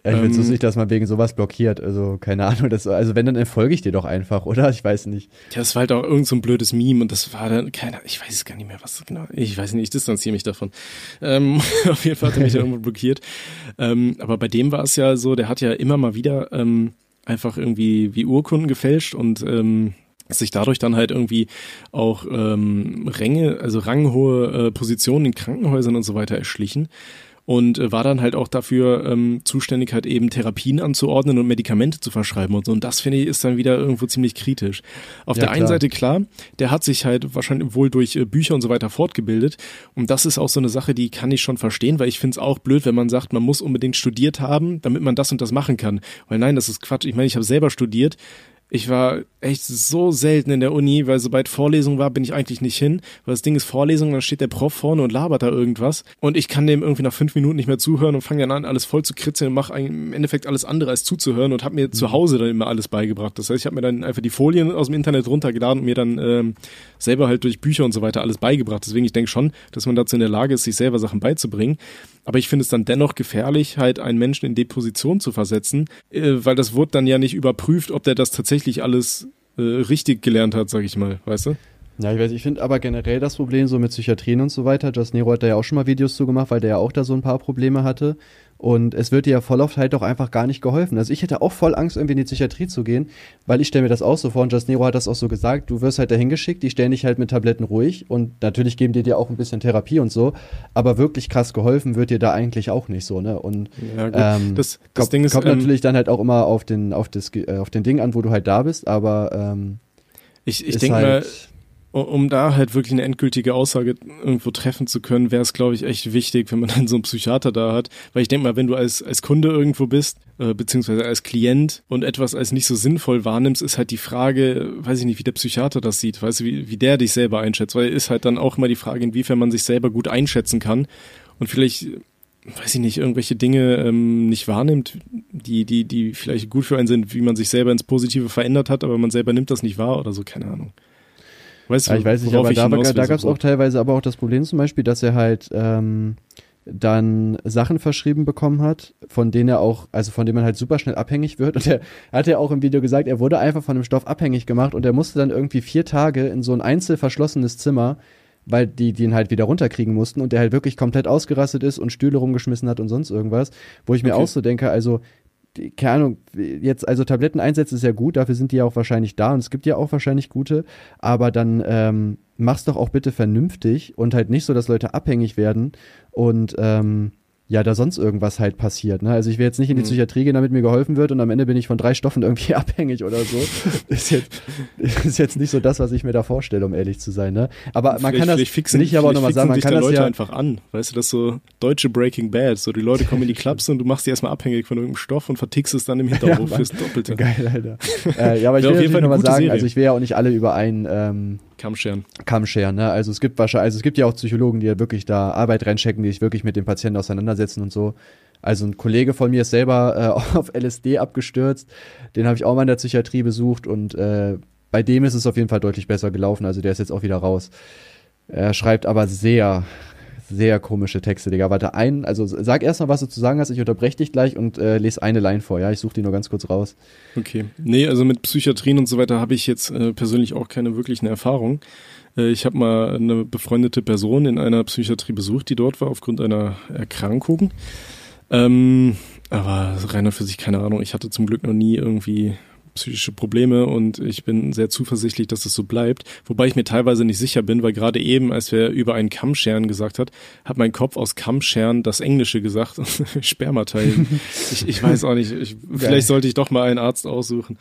Ja, ich finde es Ähm, nicht, dass man wegen sowas blockiert. Also, keine Ahnung. Das, also, wenn, dann entfolge ich dir doch einfach, oder? Ich weiß nicht. Ja, das war halt auch irgend so ein blödes Meme und das war dann, keine ich weiß es gar nicht mehr, was genau, ich weiß nicht, ich distanziere mich davon. Ähm, auf jeden Fall hat er mich dann irgendwo blockiert. Ähm, aber bei dem war es ja so, der hat ja immer mal wieder ähm, einfach irgendwie wie Urkunden gefälscht und ähm, sich dadurch dann halt irgendwie auch ähm, Ränge, also ranghohe äh, Positionen in Krankenhäusern und so weiter erschlichen und äh, war dann halt auch dafür ähm, zuständig, halt eben Therapien anzuordnen und Medikamente zu verschreiben und so. Und das finde ich ist dann wieder irgendwo ziemlich kritisch. Auf Ja, der einen klar. Seite klar, der hat sich halt wahrscheinlich wohl durch äh, Bücher und so weiter fortgebildet. Und das ist auch so eine Sache, die kann ich schon verstehen, weil ich finde es auch blöd, wenn man sagt, man muss unbedingt studiert haben, damit man das und das machen kann. Weil nein, das ist Quatsch. Ich meine, ich habe selber studiert. Ich war echt so selten in der Uni, weil sobald Vorlesung war, bin ich eigentlich nicht hin. Weil das Ding ist Vorlesung, dann steht der Prof vorne und labert da irgendwas. Und ich kann dem irgendwie nach fünf Minuten nicht mehr zuhören und fange dann an, alles voll zu kritzeln und mache im Endeffekt alles andere als zuzuhören und habe mir zu Hause dann immer alles beigebracht. Das heißt, ich habe mir dann einfach die Folien aus dem Internet runtergeladen und mir dann ähm, selber halt durch Bücher und so weiter alles beigebracht. Deswegen, ich denke schon, dass man dazu in der Lage ist, sich selber Sachen beizubringen. Aber ich finde es dann dennoch gefährlich, halt einen Menschen in die Position zu versetzen, äh, weil das wurde dann ja nicht überprüft, ob der das tatsächlich alles äh, richtig gelernt hat, sag ich mal, weißt du? Ja, ich weiß, ich finde aber generell das Problem so mit Psychiatrien und so weiter. Just Nero hat da ja auch schon mal Videos zu gemacht, weil der ja auch da so ein paar Probleme hatte. Und es wird dir ja voll oft halt auch einfach gar nicht geholfen. Also ich hätte auch voll Angst, irgendwie in die Psychiatrie zu gehen, weil ich stelle mir das auch so vor und Just Nero hat das auch so gesagt, du wirst halt dahin geschickt, die stellen dich halt mit Tabletten ruhig und natürlich geben die dir auch ein bisschen Therapie und so, aber wirklich krass geholfen wird dir da eigentlich auch nicht so, ne? Und Ja, ähm, das das kommt, Ding ist, kommt ähm, natürlich dann halt auch immer auf den, auf das, äh, auf den Ding an, wo du halt da bist, aber ähm, ich, ich denke mal, halt, Um- um da halt wirklich eine endgültige Aussage irgendwo treffen zu können, wäre es, glaube ich, echt wichtig, wenn man dann so einen Psychiater da hat. Weil ich denke mal, wenn du als, als Kunde irgendwo bist, äh, beziehungsweise als Klient und etwas als nicht so sinnvoll wahrnimmst, ist halt die Frage, weiß ich nicht, wie der Psychiater das sieht, weißt du, wie, wie der dich selber einschätzt. Weil ist halt dann auch immer die Frage, inwiefern man sich selber gut einschätzen kann und vielleicht weiß ich nicht, irgendwelche Dinge ähm, nicht wahrnimmt, die, die, die vielleicht gut für einen sind, wie man sich selber ins Positive verändert hat, aber man selber nimmt das nicht wahr oder so, keine Ahnung. Weißt Ja, ich weiß nicht, aber ich da, da gab es auch teilweise aber auch das Problem zum Beispiel, dass er halt ähm, dann Sachen verschrieben bekommen hat, von denen er auch, also von denen man halt super schnell abhängig wird. Und er hat ja auch im Video gesagt, er wurde einfach von dem Stoff abhängig gemacht und er musste dann irgendwie vier Tage in so ein einzel verschlossenes Zimmer, weil die, die ihn halt wieder runterkriegen mussten und der halt wirklich komplett ausgerastet ist und Stühle rumgeschmissen hat und sonst irgendwas, wo ich mir Okay. auch so denke, also keine Ahnung, jetzt, also Tabletten einsetzen ist ja gut, dafür sind die ja auch wahrscheinlich da und es gibt ja auch wahrscheinlich gute, aber dann ähm, mach's doch auch bitte vernünftig und halt nicht so, dass Leute abhängig werden und ähm, ja, da sonst irgendwas halt passiert. Ne? Also ich will jetzt nicht in die Mhm. Psychiatrie gehen, damit mir geholfen wird und am Ende bin ich von drei Stoffen irgendwie abhängig oder so. ist, jetzt, ist jetzt nicht so das, was ich mir da vorstelle, um ehrlich zu sein. Ne? Aber man Vielleicht- kann das, fixen, ich aber nochmal sagen, man kann dich das da Leute ja, einfach an. Weißt du, das ist so deutsche Breaking Bad. So, die Leute kommen in die Clubs und du machst die erstmal abhängig von irgendeinem Stoff und vertickst es dann im Hinterhof Mann. fürs Doppelte. Geil, Alter. äh, ja, aber ich will auf jeden Fall nochmal sagen, Serie. also ich will ja auch nicht alle über einen ähm, Kammscheren. Kamm scheren, ne? Also es gibt wahrscheinlich, also es gibt ja auch Psychologen, die ja wirklich da Arbeit reinchecken, die sich wirklich mit dem Patienten auseinandersetzen und so. Also ein Kollege von mir ist selber äh, auf LSD abgestürzt, den habe ich auch mal in der Psychiatrie besucht und äh, bei dem ist es auf jeden Fall deutlich besser gelaufen, also der ist jetzt auch wieder raus. Er schreibt aber sehr, sehr komische Texte, Digga. Warte, ein, also sag erst mal, was du zu sagen hast, ich unterbreche dich gleich und äh, lese eine Line vor, ja? Ich suche die nur ganz kurz raus. Okay. Nee, also mit Psychiatrien und so weiter habe ich jetzt äh, persönlich auch keine wirklichen Erfahrung. Äh, ich habe mal eine befreundete Person in einer Psychiatrie besucht, die dort war aufgrund einer Erkrankung. Ähm, aber rein und für sich keine Ahnung. Ich hatte zum Glück noch nie irgendwie psychische Probleme und ich bin sehr zuversichtlich, dass es so bleibt. Wobei ich mir teilweise nicht sicher bin, weil gerade eben, als wir über einen Kammscheren gesagt hat, hat mein Kopf aus Kammscheren das Englische gesagt, Spermateilen. ich, ich weiß auch nicht, ich, vielleicht sollte ich doch mal einen Arzt aussuchen.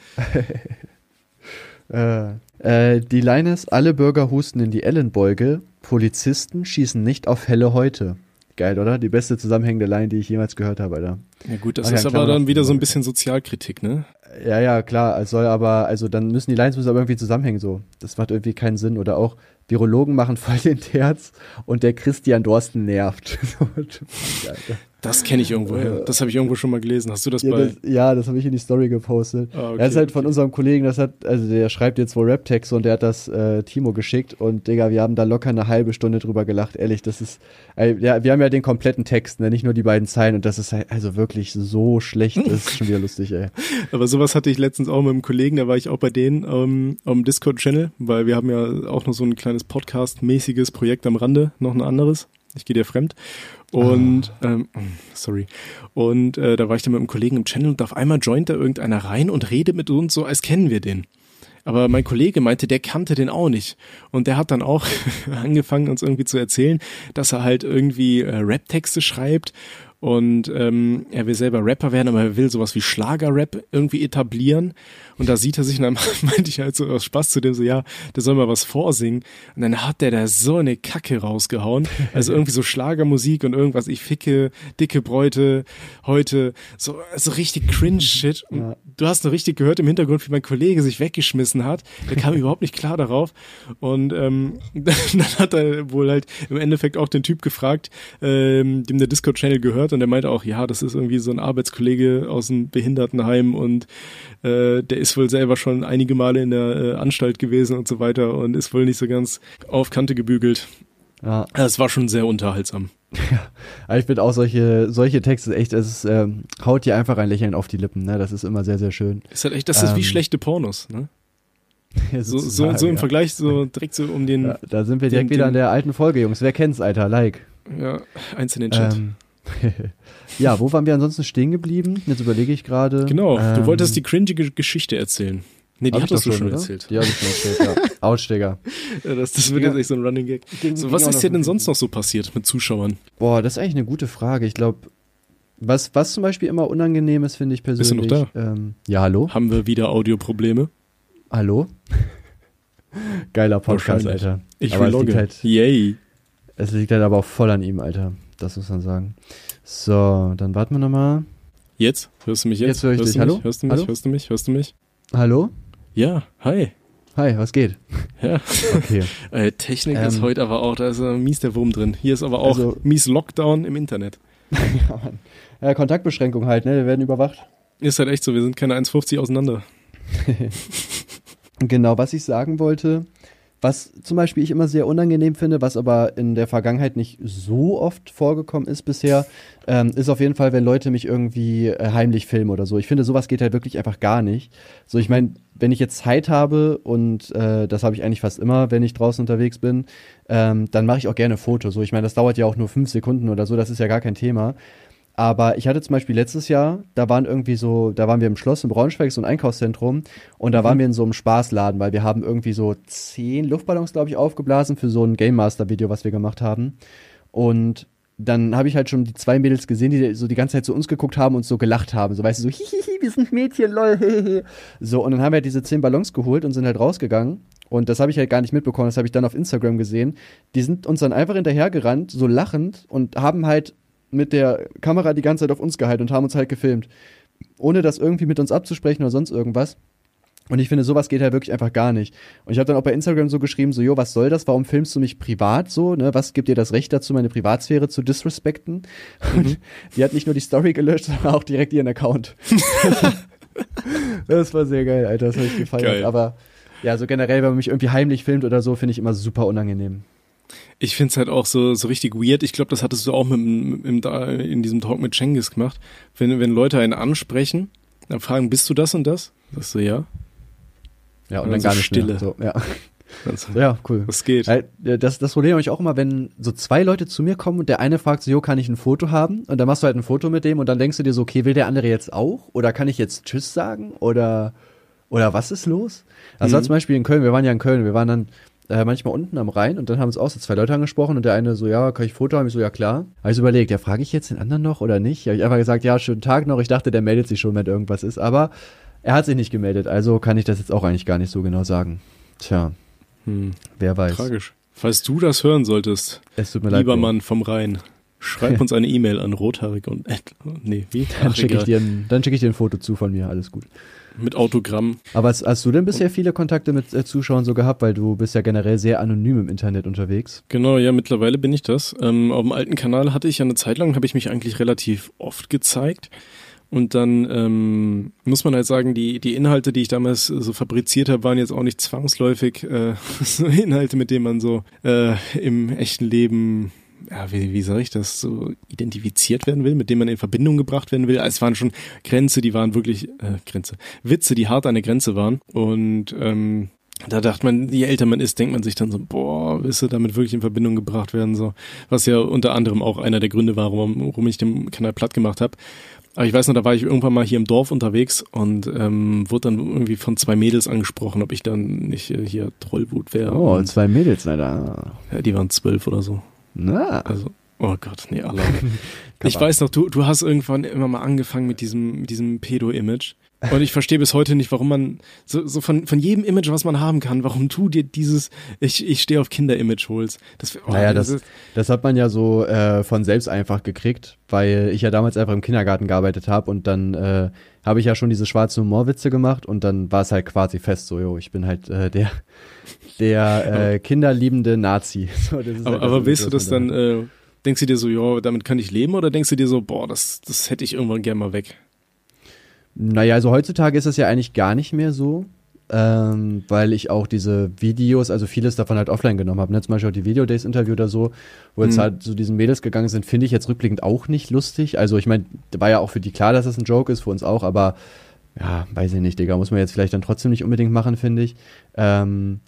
äh, äh, die Line ist, alle Bürger husten in die Ellenbeuge, Polizisten schießen nicht auf helle Häute. Geil, oder? Die beste zusammenhängende Line, die ich jemals gehört habe, Alter. Ja gut, das Ach, ist ja, aber dann wieder so ein bisschen Sozialkritik, ne? Ja, ja, klar. Es soll aber, also dann müssen die Lines müssen aber irgendwie zusammenhängen so. Das macht irgendwie keinen Sinn. Oder auch Virologen machen voll den Terz und der Christian Dorsten nervt. Das kenne ich irgendwo her. Das habe ich irgendwo schon mal gelesen. Hast du das ja, bei? Das, ja, das habe ich in die Story gepostet. Ah, okay, das ist halt von unserem Kollegen, das hat, also der schreibt jetzt wohl Rap-Texte und der hat das äh, Timo geschickt und Digga, wir haben da locker eine halbe Stunde drüber gelacht. Ehrlich, das ist, äh, ja, wir haben ja den kompletten Text, ne? nicht nur die beiden Zeilen und das ist halt, also wirklich so schlecht, das ist schon wieder lustig, ey. Aber sowas hatte ich letztens auch mit einem Kollegen, da war ich auch bei denen ähm, am Discord-Channel, weil wir haben ja auch noch so ein kleines Podcast-mäßiges Projekt am Rande, noch ein anderes. Ich gehe dir fremd. Und ähm, sorry. Und äh, da war ich dann mit einem Kollegen im Channel und auf einmal joint da irgendeiner rein und redet mit uns so, als kennen wir den. Aber mein Kollege meinte, der kannte den auch nicht. Und der hat dann auch angefangen, uns irgendwie zu erzählen, dass er halt irgendwie äh, Rap-Texte schreibt und ähm, er will selber Rapper werden, aber er will sowas wie Schlager-Rap irgendwie etablieren. Und da sieht er sich, und dann meinte ich halt so aus Spaß zu dem so, ja, der soll mal was vorsingen. Und dann hat der da so eine Kacke rausgehauen. Also irgendwie so Schlagermusik und irgendwas, ich ficke dicke Bräute heute. So also richtig Cringe-Shit. Ja. Du hast noch richtig gehört im Hintergrund, wie mein Kollege sich weggeschmissen hat. Der kam überhaupt nicht klar darauf. Und ähm, dann hat er wohl halt im Endeffekt auch den Typ gefragt, ähm, dem der Discord-Channel gehört und der meinte auch, ja, das ist irgendwie so ein Arbeitskollege aus einem Behindertenheim und äh, der ist wohl selber schon einige Male in der äh, Anstalt gewesen und so weiter und ist wohl nicht so ganz auf Kante gebügelt. Ja. Es war schon sehr unterhaltsam. Ja, ich finde auch solche, solche Texte echt, es ähm, haut dir einfach ein Lächeln auf die Lippen, ne? Das ist immer sehr, sehr schön. Ist halt echt, das ist ähm, wie schlechte Pornos, ne? Ja, so, so, so im ja. Vergleich, so direkt so um den. Ja, da sind wir direkt den, wieder an der alten Folge, Jungs. Wer kennt's, Alter? Like. Ja, eins in den Chat. Ähm, ja, wo waren wir ansonsten stehen geblieben? Jetzt überlege ich gerade. Genau, ähm, du wolltest die cringige Geschichte erzählen. Nee, die hattest du schon, oder? erzählt. Die habe ich schon erzählt, ja. Digga. Ja, das, das wird jetzt echt so ein Running Gag. Ging, so, was ist dir denn sonst noch so passiert mit Zuschauern? Boah, das ist eigentlich eine gute Frage. Ich glaube, was, was zum Beispiel immer unangenehm ist, finde ich persönlich. Bist du noch da? Ähm, ja, hallo? Haben wir wieder Audioprobleme? Hallo? Geiler Podcast, Alter. Ich will loggen. Halt, Yay. Es liegt halt aber auch voll an ihm, Alter. Das muss man sagen. So, dann warten wir nochmal. Jetzt? Hörst du mich jetzt? Jetzt höre ich hörst dich. Hallo? Hörst du mich? Hallo? Hörst du mich? Hörst du mich? Hallo? Ja, hi. Hi, was geht? Ja. Okay. äh, Technik ähm, ist heute aber auch, da ist äh, mies der Wurm drin. Hier ist aber auch also, mies Lockdown im Internet. ja, Mann. Ja, Kontaktbeschränkung halt, ne? Wir werden überwacht. Ist halt echt so, wir sind keine 1,50 auseinander. genau, was ich sagen wollte, was zum Beispiel ich immer sehr unangenehm finde, was aber in der Vergangenheit nicht so oft vorgekommen ist bisher, ähm, ist auf jeden Fall, wenn Leute mich irgendwie äh, heimlich filmen oder so. Ich finde, sowas geht halt wirklich einfach gar nicht. So, ich meine, wenn ich jetzt Zeit habe und äh, das habe ich eigentlich fast immer, wenn ich draußen unterwegs bin, ähm, dann mache ich auch gerne Fotos. So, ich meine, das dauert ja auch nur fünf Sekunden oder so, das ist ja gar kein Thema. Aber ich hatte zum Beispiel letztes Jahr, da waren irgendwie so, da waren wir im Schloss in Braunschweig, so ein Einkaufszentrum, und da mhm. waren wir in so einem Spaßladen, weil wir haben irgendwie so zehn Luftballons, glaube ich, aufgeblasen für so ein Game Master Video, was wir gemacht haben. Und dann habe ich halt schon die zwei Mädels gesehen, die so die ganze Zeit zu uns geguckt haben und so gelacht haben. So, weißt du, so, hihihi, wir sind Mädchen, lol, hehehe. So, und dann haben wir halt diese zehn Ballons geholt und sind halt rausgegangen. Und das habe ich halt gar nicht mitbekommen, das habe ich dann auf Instagram gesehen. Die sind uns dann einfach hinterhergerannt, so lachend, und haben halt mit der Kamera die ganze Zeit auf uns gehalten und haben uns halt gefilmt. Ohne das irgendwie mit uns abzusprechen oder sonst irgendwas. Und ich finde, sowas geht halt wirklich einfach gar nicht. Und ich habe dann auch bei Instagram so geschrieben, so, jo, was soll das? Warum filmst du mich privat so? Ne? Was gibt dir das Recht dazu, meine Privatsphäre zu disrespekten? Mhm. Und die hat nicht nur die Story gelöscht, sondern auch direkt ihren Account. das war sehr geil, Alter. Das habe ich. Geil. Aber ja, so generell, wenn man mich irgendwie heimlich filmt oder so, finde ich immer super unangenehm. Ich finde es halt auch so, so richtig weird. Ich glaube, das hattest du auch mit, mit, in diesem Talk mit Cengiz gemacht. Wenn, wenn Leute einen ansprechen, dann fragen, bist du das und das? Sagst du ja. Ja, und, und dann, dann gar nicht Stille. Mehr. So, ja. Also, ja, cool. Das geht. Das, das Problem habe ich auch immer, wenn so zwei Leute zu mir kommen und der eine fragt so, jo, kann ich ein Foto haben? Und dann machst du halt ein Foto mit dem und dann denkst du dir so, okay, will der andere jetzt auch? Oder kann ich jetzt Tschüss sagen? Oder oder was ist los? Also Mhm. zum Beispiel in Köln, wir waren ja in Köln, wir waren dann äh, manchmal unten am Rhein und dann haben uns auch so zwei Leute angesprochen und der eine so, ja, kann ich Foto haben? Ich so, ja klar. Habe ich so überlegt, ja, frage ich jetzt den anderen noch oder nicht? Habe ich einfach gesagt, ja, schönen Tag noch. Ich dachte, der meldet sich schon, wenn irgendwas ist, aber er hat sich nicht gemeldet, also kann ich das jetzt auch eigentlich gar nicht so genau sagen. Tja, Hm, wer weiß. tragisch. Falls du das hören solltest, Es tut mir leid. lieber Bro. Mann vom Rhein, schreib uns eine E-Mail an rothaarig und äh, nee, wie? Dann schicke ich, dir ein- dann schick ich dir ein Foto zu von mir, alles gut. Mit Autogramm. Aber hast, hast du denn bisher viele Kontakte mit äh, Zuschauern so gehabt, weil du bist ja generell sehr anonym im Internet unterwegs? Genau, ja, mittlerweile bin ich das. Ähm, auf dem alten Kanal hatte ich ja eine Zeit lang, habe ich mich eigentlich relativ oft gezeigt. Und dann ähm, muss man halt sagen, die, die Inhalte, die ich damals so fabriziert habe, waren jetzt auch nicht zwangsläufig äh, so Inhalte, mit denen man so äh, im echten Leben, ja, wie, wie sage ich das, so identifiziert werden will, mit denen man in Verbindung gebracht werden will. Also es waren schon Grenze, die waren wirklich, äh, Grenze, Witze, die hart an der Grenze waren. Und ähm, da dachte man, je älter man ist, denkt man sich dann so, boah, willst du damit wirklich in Verbindung gebracht werden, so. Was ja unter anderem auch einer der Gründe war, warum, warum ich den Kanal platt gemacht habe. Aber ich weiß noch, da war ich irgendwann mal hier im Dorf unterwegs und ähm, wurde dann irgendwie von zwei Mädels angesprochen, ob ich dann nicht äh, hier Trollwut wäre. Oh, Und, zwei Mädels, Alter. ja, die waren zwölf oder so. Na, Also, oh Gott, nee, Allah. ich weiß noch, du, du hast irgendwann immer mal angefangen mit diesem, mit diesem Pedo-Image. Und ich verstehe bis heute nicht, warum man so, so von, von jedem Image, was man haben kann, warum du dir dieses Ich, ich stehe auf Kinder-Image holst. Das, oh, Naja, das, das hat man ja so äh, von selbst einfach gekriegt, weil ich ja damals einfach im Kindergarten gearbeitet habe und dann äh, habe ich ja schon diese schwarzen Humorwitze gemacht und dann war es halt quasi fest so, jo, ich bin halt äh, der der äh, kinderliebende Nazi. So, das aber, halt aber das, willst du das dann, äh, denkst du dir so, ja, damit kann ich leben oder denkst du dir so, boah, das, das hätte ich irgendwann gern mal weg? Naja, also heutzutage ist es ja eigentlich gar nicht mehr so, ähm, weil ich auch diese Videos, also vieles davon halt offline genommen habe. Ne? Zum Beispiel auch die Video Days Interview oder so, wo jetzt Mhm. halt so diesen Mädels gegangen sind, finde ich jetzt rückblickend auch nicht lustig. Also ich meine, war ja auch für die klar, dass das ein Joke ist, für uns auch, aber ja, weiß ich nicht, Digga, muss man jetzt vielleicht dann trotzdem nicht unbedingt machen, finde ich. Ähm,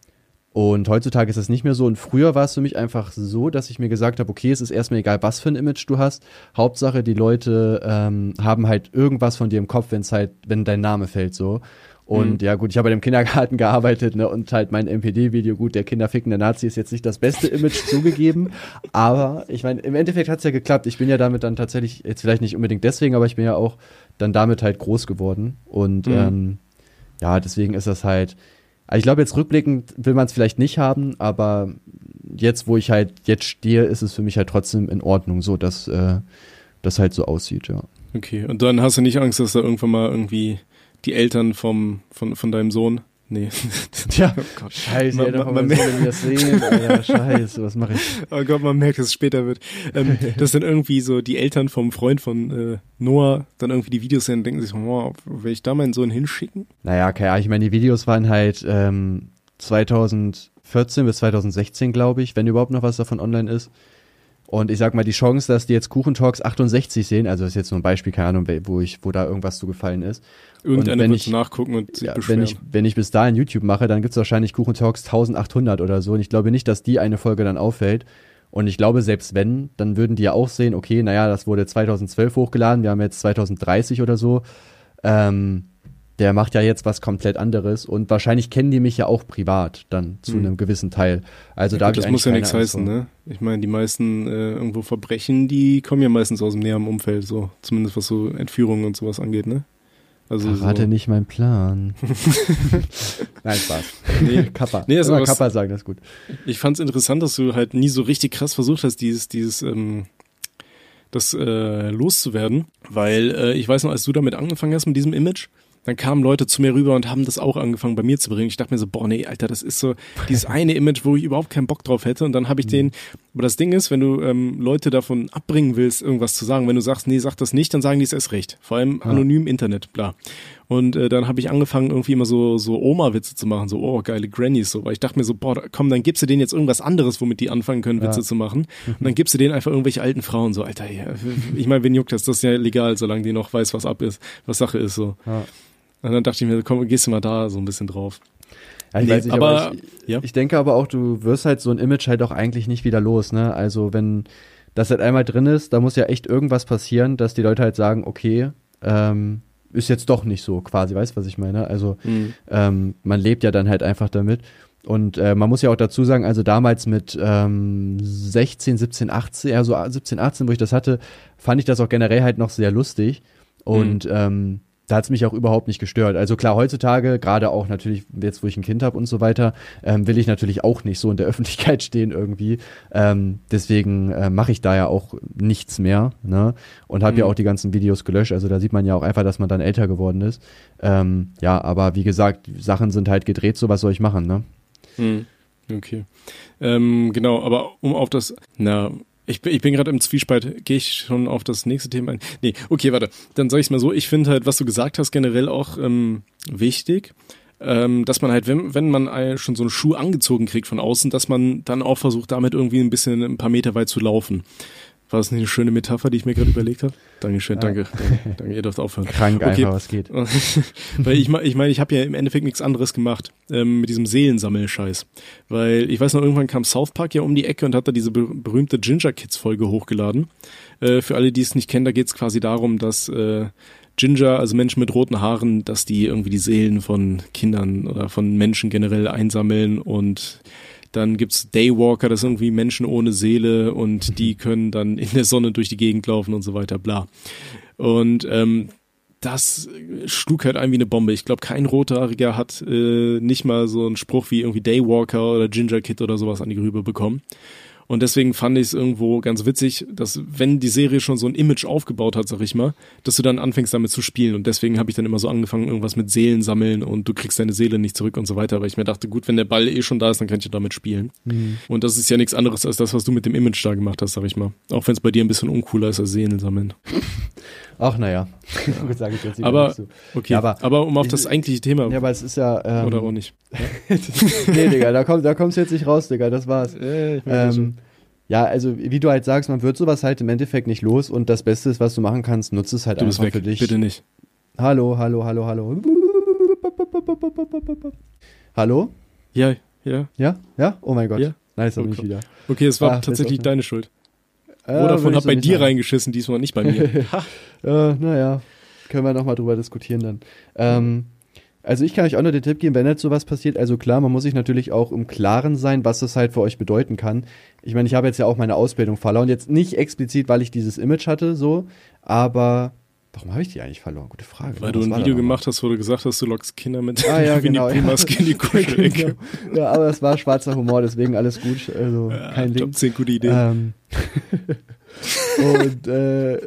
und heutzutage ist das nicht mehr so. Und früher war es für mich einfach so, dass ich mir gesagt habe, okay, es ist erstmal egal, was für ein Image du hast. Hauptsache, die Leute ähm, haben halt irgendwas von dir im Kopf, wenn es halt, wenn dein Name fällt so. Und Mhm. ja gut, ich habe bei dem Kindergarten gearbeitet, ne, und halt mein MPD-Video, gut, der kinderfickende Nazi ist jetzt nicht das beste Image zugegeben, aber ich meine, im Endeffekt hat's ja geklappt. Ich bin ja damit dann tatsächlich, jetzt vielleicht nicht unbedingt deswegen, aber ich bin ja auch dann damit halt groß geworden. Und Mhm. ähm, ja, deswegen ist das halt, also ich glaube, jetzt rückblickend will man es vielleicht nicht haben, aber jetzt, wo ich halt jetzt stehe, ist es für mich halt trotzdem in Ordnung, so dass äh, das halt so aussieht, ja. Okay, und dann hast du nicht Angst, dass da irgendwann mal irgendwie die Eltern vom, von, von deinem Sohn, nee. Tja, oh Gott. scheiße, Man- man- man, man- das sehen, Alter, scheiße, was mache ich? Oh Gott, man merkt, dass es später wird. Ähm, dass dann irgendwie so die Eltern vom Freund von äh, Noah dann irgendwie die Videos sehen und denken sich, oh, will ich da meinen Sohn hinschicken? Naja, keine Ahnung, ich meine, die Videos waren halt ähm, 2014 bis 2016, glaube ich, wenn überhaupt noch was davon online ist. Und ich sag mal, die Chance, dass die jetzt Kuchentalks 68 sehen, also das ist jetzt nur ein Beispiel, keine Ahnung, wo ich, wo da irgendwas zugefallen ist. Irgendeiner wenn wird ich- nachgucken und sich Ja, beschweren. wenn ich, wenn ich bis dahin YouTube mache, dann gibt's wahrscheinlich Kuchentalks 1800 oder so. Und ich glaube nicht, dass die eine Folge dann auffällt. Und ich glaube, selbst wenn, dann würden die ja auch sehen, okay, naja, das wurde 2012 hochgeladen, wir haben jetzt 2030 oder so. Ähm, der macht ja jetzt was komplett anderes und wahrscheinlich kennen die mich ja auch privat dann zu Hm. einem gewissen Teil. Also Ja, da gut, ich das muss ja nichts heißen, ne? Ich meine, die meisten äh, irgendwo Verbrechen, die kommen ja meistens aus dem näheren Umfeld, so zumindest was so Entführungen und sowas angeht, ne? Also Verrate so, nicht mein Plan. Nein, Spaß. Nee. Kappa. Nee, also Immer was- Kappa sagen, das ist gut. Ich fand's interessant, dass du halt nie so richtig krass versucht hast, dieses, dieses, ähm, das äh, loszuwerden, weil äh, ich weiß noch, als du damit angefangen hast mit diesem Image, dann kamen Leute zu mir rüber und haben das auch angefangen bei mir zu bringen. Ich dachte mir so, boah, nee, Alter, das ist so dieses eine Image, wo ich überhaupt keinen Bock drauf hätte. Und dann habe ich den, aber das Ding ist, wenn du ähm, Leute davon abbringen willst, irgendwas zu sagen, wenn du sagst, nee, sag das nicht, dann sagen die es erst recht. Vor allem anonym Internet, bla. Und äh, dann habe ich angefangen, irgendwie immer so, so Oma-Witze zu machen, so, oh, geile Grannies, so, weil ich dachte mir so, boah, komm, dann gibst du denen jetzt irgendwas anderes, womit die anfangen können, Witze Ja. zu machen. Und dann gibst du denen einfach irgendwelche alten Frauen, so, Alter, ja, ich meine, wen juckt das? Das ist ja legal, solange die noch weiß, was ab ist, was Sache ist, so. Ja. Und dann dachte ich mir, komm, gehst du mal da so ein bisschen drauf. Ja, ich Nee, nicht, aber- aber, ich, ja. ich denke aber auch, du wirst halt so ein Image halt auch eigentlich nicht wieder los, ne? Also wenn das halt einmal drin ist, da muss ja echt irgendwas passieren, dass die Leute halt sagen, okay, ähm, ist jetzt doch nicht so quasi, weißt du, was ich meine? Also mhm. ähm, man lebt ja dann halt einfach damit. Und äh, man muss ja auch dazu sagen, also damals mit ähm, 16, 17, 18, ja so 17, 18, wo ich das hatte, fand ich das auch generell halt noch sehr lustig. Und mhm. ähm, da hat es mich auch überhaupt nicht gestört. Also klar, heutzutage, gerade auch natürlich jetzt, wo ich ein Kind habe und so weiter, ähm, will ich natürlich auch nicht so in der Öffentlichkeit stehen irgendwie. Ähm, deswegen äh, mache ich da ja auch nichts mehr. Ne? Und habe mhm. ja auch die ganzen Videos gelöscht. Also da sieht man ja auch einfach, dass man dann älter geworden ist. Ähm, ja, aber wie gesagt, Sachen sind halt gedreht, so was soll ich machen, ne? Mhm. Okay. Ähm, genau, aber um auf das, na, ich bin, ich bin gerade im Zwiespalt. Gehe ich schon auf das nächste Thema ein? Nee, okay, warte. Dann sage ich mal so. Ich finde halt, was du gesagt hast, generell auch ähm, wichtig, ähm, dass man halt, wenn, wenn man schon so einen Schuh angezogen kriegt von außen, dass man dann auch versucht, damit irgendwie ein bisschen ein paar Meter weit zu laufen. War das nicht eine schöne Metapher, die ich mir gerade überlegt habe? Dankeschön, danke, danke, danke. Ihr dürft aufhören. Krank okay. einfach, was geht. Weil ich meine, ich, mein, ich habe ja im Endeffekt nichts anderes gemacht ähm, mit diesem Seelensammelscheiß. Weil ich weiß noch, irgendwann kam South Park ja um die Ecke und hat da diese berühmte Ginger Kids Folge hochgeladen. Äh, für alle, die es nicht kennen, da geht es quasi darum, dass äh, Ginger, also Menschen mit roten Haaren, dass die irgendwie die Seelen von Kindern oder von Menschen generell einsammeln und dann gibt's Daywalker, das sind irgendwie Menschen ohne Seele und die können dann in der Sonne durch die Gegend laufen und so weiter, bla. Und ähm, das schlug halt ein wie eine Bombe. Ich glaube, kein Rothaariger hat äh, nicht mal so einen Spruch wie irgendwie Daywalker oder Ginger Kid oder sowas an die Grübe bekommen. Und deswegen fand ich es irgendwo ganz witzig, dass wenn die Serie schon so ein Image aufgebaut hat, sag ich mal, dass du dann anfängst damit zu spielen. Und deswegen habe ich dann immer so angefangen, irgendwas mit Seelen sammeln und du kriegst deine Seele nicht zurück und so weiter. Weil ich mir dachte, gut, wenn der Ball eh schon da ist, dann kann ich ja damit spieben. Mhm. Und das ist ja nichts anderes als das, was du mit dem Image da gemacht hast, sag ich mal. Auch wenn es bei dir ein bisschen uncooler ist als Seelen sammeln. Ach, naja. Gut, sage ich jetzt aber, so. okay. Ja, aber, aber um auf das eigentliche Thema. Ja, aber es ist ja. Ähm, oder auch nicht. nee, Digga, da, komm, da kommst du jetzt nicht raus, Digga, das war's. Äh, ähm, ja, also wie du halt sagst, man wird sowas halt im Endeffekt nicht los und das Beste ist, was du machen kannst, nutze es halt du einfach weg. für dich. Bitte nicht. Hallo, hallo, hallo, hallo. Hallo? Ja, ja. Ja? Ja? Oh mein Gott. Ja? Nice, oh, ich wieder. Okay, es war Ach, tatsächlich deine Schuld. Äh, Vodafone hat bei dir sagen. reingeschissen, diesmal nicht bei mir. äh, naja, können wir nochmal drüber diskutieren dann. Ähm, also ich kann euch auch nur den Tipp geben, wenn jetzt sowas passiert, also klar, man muss sich natürlich auch im Klaren sein, was das halt für euch bedeuten kann. Ich meine, ich habe jetzt ja auch meine Ausbildung verloren, jetzt nicht explizit, weil ich dieses Image hatte, so, aber Warum habe ich die eigentlich verloren? Gute Frage. Weil was du ein Video gemacht hast, wo du gesagt hast, du lockst Kinder mit ah, ja, genau, ja. in die Kuschelecke. genau. Ja, aber es war schwarzer Humor, deswegen alles gut. Also ja, kein Ding. Top 10 gute Ideen. Ähm, und äh,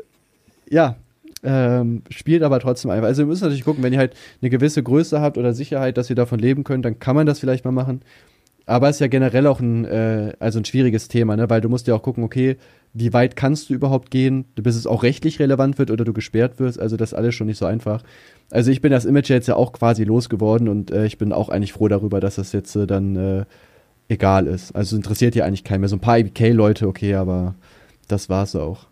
ja, ähm, spielt aber trotzdem einfach. Also ihr müsst natürlich gucken, wenn ihr halt eine gewisse Größe habt oder Sicherheit, dass ihr davon leben könnt, dann kann man das vielleicht mal machen. Aber es ist ja generell auch ein, äh, also ein schwieriges Thema, ne? weil du musst ja auch gucken, okay, wie weit kannst du überhaupt gehen, bis es auch rechtlich relevant wird oder du gesperrt wirst. Also das ist alles schon nicht so einfach. Also ich bin das Image jetzt ja auch quasi losgeworden und äh, ich bin auch eigentlich froh darüber, dass das jetzt äh, dann äh, egal ist. Also interessiert ja eigentlich keinen mehr. So ein paar IBK-Leute, okay, aber das war's auch.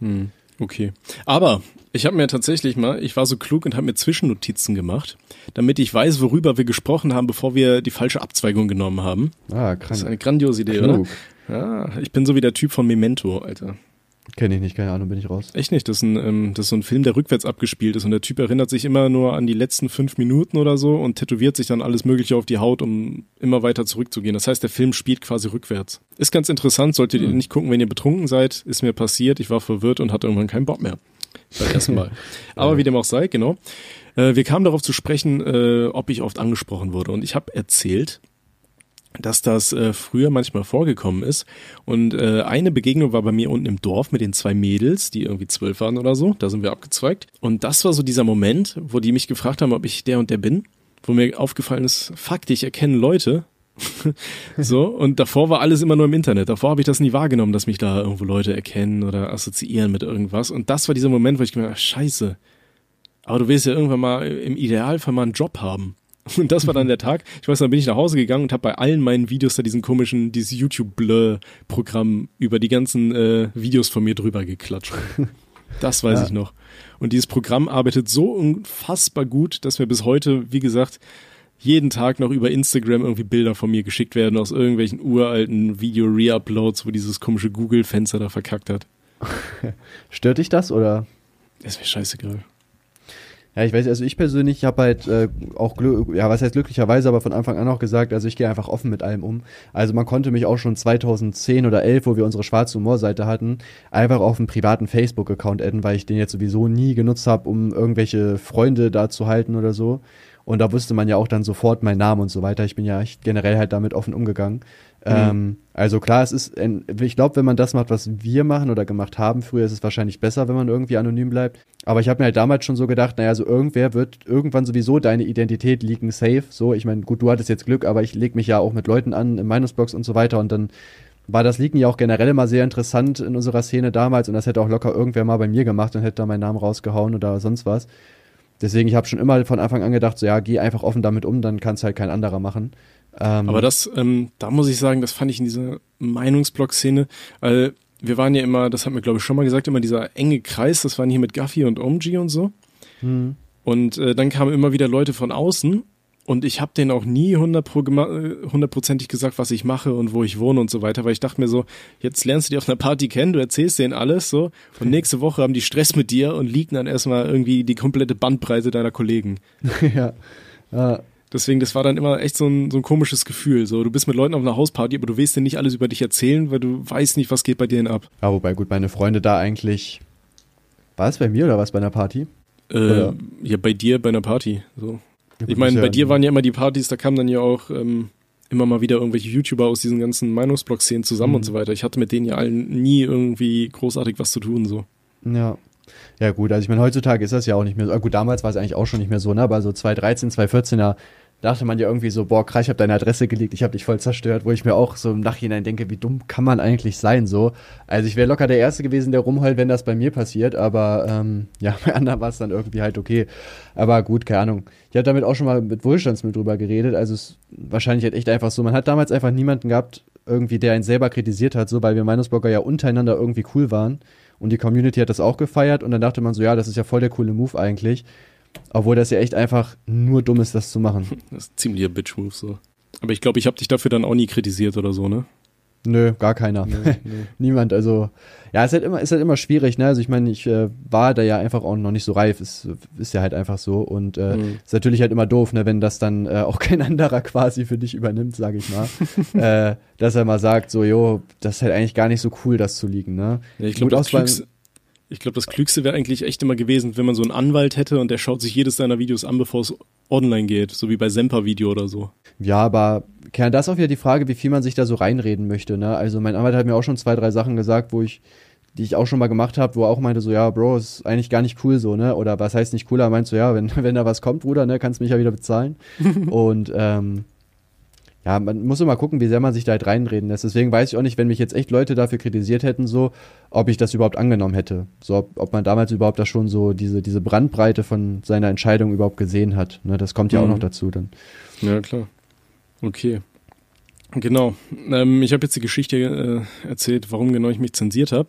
Hm, okay. Aber ich habe mir tatsächlich mal, ich war so klug und habe mir Zwischennotizen gemacht, damit ich weiß, worüber wir gesprochen haben, bevor wir die falsche Abzweigung genommen haben. Ah, krank. Das ist eine grandiose Idee, klug. oder? Ja, ich bin so wie der Typ von Memento, Alter. Kenne ich nicht, keine Ahnung, bin ich raus. Echt nicht, das ist, ein, ähm, das ist so ein Film, der rückwärts abgespielt ist und der Typ erinnert sich immer nur an die letzten fünf Minuten oder so und tätowiert sich dann alles mögliche auf die Haut, um immer weiter zurückzugehen. Das heißt, der Film spielt quasi rückwärts. Ist ganz interessant, solltet ihr hm. nicht gucken, wenn ihr betrunken seid, ist mir passiert, ich war verwirrt und hatte irgendwann keinen Bock mehr beim ersten Mal. Aber wie dem auch sei, genau. Äh, wir kamen darauf zu sprechen, äh, ob ich oft angesprochen wurde. Und ich habe erzählt, dass das äh, früher manchmal vorgekommen ist. Und äh, eine Begegnung war bei mir unten im Dorf mit den zwei Mädels, die irgendwie zwölf waren oder so. Da sind wir abgezweigt. Und das war so dieser Moment, wo die mich gefragt haben, ob ich der und der bin. Wo mir aufgefallen ist, fuck, ich erkenne Leute, so, und davor war alles immer nur im Internet. Davor habe ich das nie wahrgenommen, dass mich da irgendwo Leute erkennen oder assoziieren mit irgendwas. Und das war dieser Moment, wo ich gemerkt habe, scheiße. Aber du willst ja irgendwann mal im Idealfall mal einen Job haben. Und das war dann der Tag. Ich weiß, dann bin ich nach Hause gegangen und habe bei allen meinen Videos da diesen komischen, dieses YouTube-Blur-Programm über die ganzen äh, Videos von mir drüber geklatscht. Das weiß ja. ich noch. Und dieses Programm arbeitet so unfassbar gut, dass wir bis heute, wie gesagt, jeden Tag noch über Instagram irgendwie Bilder von mir geschickt werden aus irgendwelchen uralten Video-Reuploads, wo dieses komische Google-Fenster da verkackt hat. Stört dich das oder? Das wäre scheißegal. Ja, ich weiß, also ich persönlich habe halt äh, auch, ja, was heißt glücklicherweise, aber von Anfang an auch gesagt, also ich gehe einfach offen mit allem um. Also man konnte mich auch schon 2010 oder 11, wo wir unsere schwarze Humorseite hatten, einfach auf einen privaten Facebook-Account adden, weil ich den jetzt sowieso nie genutzt habe, um irgendwelche Freunde da zu halten oder so. Und da wusste man ja auch dann sofort meinen Namen und so weiter. Ich bin ja generell halt damit offen umgegangen. Mhm. Ähm, also klar, es ist, ich glaube, wenn man das macht, was wir machen oder gemacht haben, früher ist es wahrscheinlich besser, wenn man irgendwie anonym bleibt. Aber ich habe mir halt damals schon so gedacht, naja, so irgendwer wird irgendwann sowieso deine Identität leaken safe. So, ich meine, gut, du hattest jetzt Glück, aber ich leg mich ja auch mit Leuten an im Meinungsblogs und so weiter und dann war das Leaken ja auch generell immer sehr interessant in unserer Szene damals und das hätte auch locker irgendwer mal bei mir gemacht und hätte da meinen Namen rausgehauen oder sonst was. Deswegen, ich habe schon immer von Anfang an gedacht, so ja, geh einfach offen damit um, dann kann es halt kein anderer machen. Ähm, Aber das, ähm, da muss ich sagen, das fand ich in dieser Meinungsblog-Szene, weil wir waren ja immer, das hat mir glaube ich schon mal gesagt, immer dieser enge Kreis, das waren hier mit Gaffi und Omg und so. Hm. Und äh, dann kamen immer wieder Leute von außen und ich habe denen auch nie hundertprozentig gesagt, was ich mache und wo ich wohne und so weiter, weil ich dachte mir so, jetzt lernst du die auf einer Party kennen, du erzählst denen alles so und nächste Woche haben die Stress mit dir und liegen dann erstmal irgendwie die komplette Bandbreite deiner Kollegen. ja. ja. Deswegen, das war dann immer echt so ein, so ein komisches Gefühl. So, du bist mit Leuten auf einer Hausparty, aber du willst dir nicht alles über dich erzählen, weil du weißt nicht, was geht bei denen ab. Ja, wobei gut, meine Freunde da eigentlich. War es bei mir oder was bei einer Party? Äh, ja, bei dir bei einer Party. So ich meine, bei dir waren ja immer die Partys, da kamen dann ja auch ähm, immer mal wieder irgendwelche YouTuber aus diesen ganzen Meinungsblog-Szenen zusammen mhm. und so weiter. Ich hatte mit denen ja allen nie irgendwie großartig was zu tun, so. Ja. Ja, gut, also ich meine, heutzutage ist das ja auch nicht mehr so. Gut, damals war es eigentlich auch schon nicht mehr so, ne? Aber so 2013, 2014, ja, dachte man ja irgendwie so, boah, krass, ich habe deine Adresse gelegt, ich habe dich voll zerstört, wo ich mir auch so im Nachhinein denke, wie dumm kann man eigentlich sein so. Also ich wäre locker der Erste gewesen, der rumheult, wenn das bei mir passiert, aber ähm, ja, bei anderen war es dann irgendwie halt okay. Aber gut, keine Ahnung. Ich habe damit auch schon mal mit Wohlstandsmittel drüber geredet, also es wahrscheinlich halt echt einfach so, man hat damals einfach niemanden gehabt, irgendwie, der einen selber kritisiert hat, so, weil wir Meinungsblogger ja untereinander irgendwie cool waren und die Community hat das auch gefeiert und dann dachte man so, ja, das ist ja voll der coole Move eigentlich. Obwohl das ja echt einfach nur dumm ist, das zu machen. Das ist ziemlicher Bitch-Move so. Aber ich glaube, ich habe dich dafür dann auch nie kritisiert oder so, ne? Nö, gar keiner. Nee, nee. Niemand. Also, ja, es ist halt immer, ist halt immer schwierig, ne? Also ich meine, ich äh, war da ja einfach auch noch nicht so reif. Es ist ja halt einfach so. Und äh, mhm. ist natürlich halt immer doof, ne, wenn das dann äh, auch kein anderer quasi für dich übernimmt, sage ich mal. äh, dass er mal sagt, so, jo, das ist halt eigentlich gar nicht so cool, das zu liegen, ne? Ja, ich glaube, das, Klügste, ich glaube, das Klügste wäre eigentlich echt immer gewesen, wenn man so einen Anwalt hätte und der schaut sich jedes seiner Videos an, bevor es online geht, so wie bei Semper-Video oder so. Ja, aber Kern, das ist auch wieder die Frage, wie viel man sich da so reinreden möchte. Ne? Also mein Anwalt hat mir auch schon zwei, drei Sachen gesagt, wo ich, die ich auch schon mal gemacht habe, wo er auch meinte so, ja, Bro, ist eigentlich gar nicht cool so, ne? Oder was heißt nicht cooler? Er meint so, ja, wenn, wenn da was kommt, Bruder, ne, kannst du mich ja wieder bezahlen. und ähm, ja, man muss immer gucken, wie sehr man sich da halt reinreden lässt. Deswegen weiß ich auch nicht, wenn mich jetzt echt Leute dafür kritisiert hätten, so, ob ich das überhaupt angenommen hätte. So, ob, ob man damals überhaupt da schon so diese, diese Brandbreite von seiner Entscheidung überhaupt gesehen hat. Ne, das kommt ja mhm. auch noch dazu dann. Ja, klar. Okay. Genau. Ähm, ich habe jetzt die Geschichte äh, erzählt, warum genau ich mich zensiert habe.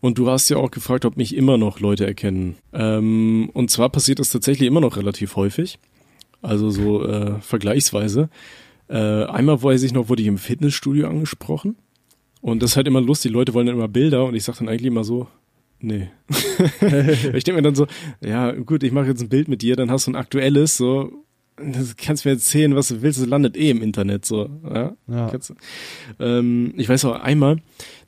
Und du hast ja auch gefragt, ob mich immer noch Leute erkennen. Ähm, und zwar passiert das tatsächlich immer noch relativ häufig. Also so äh, vergleichsweise. Äh, einmal weiß ich noch, wurde ich im Fitnessstudio angesprochen. Und das ist halt immer lustig, die Leute wollen dann immer Bilder und ich sage dann eigentlich immer so, nee. ich denke mir dann so, ja gut, ich mache jetzt ein Bild mit dir, dann hast du ein aktuelles, so, das kannst mir erzählen, was du willst, es landet eh im Internet, so, ja. ja. Ähm, ich weiß auch einmal,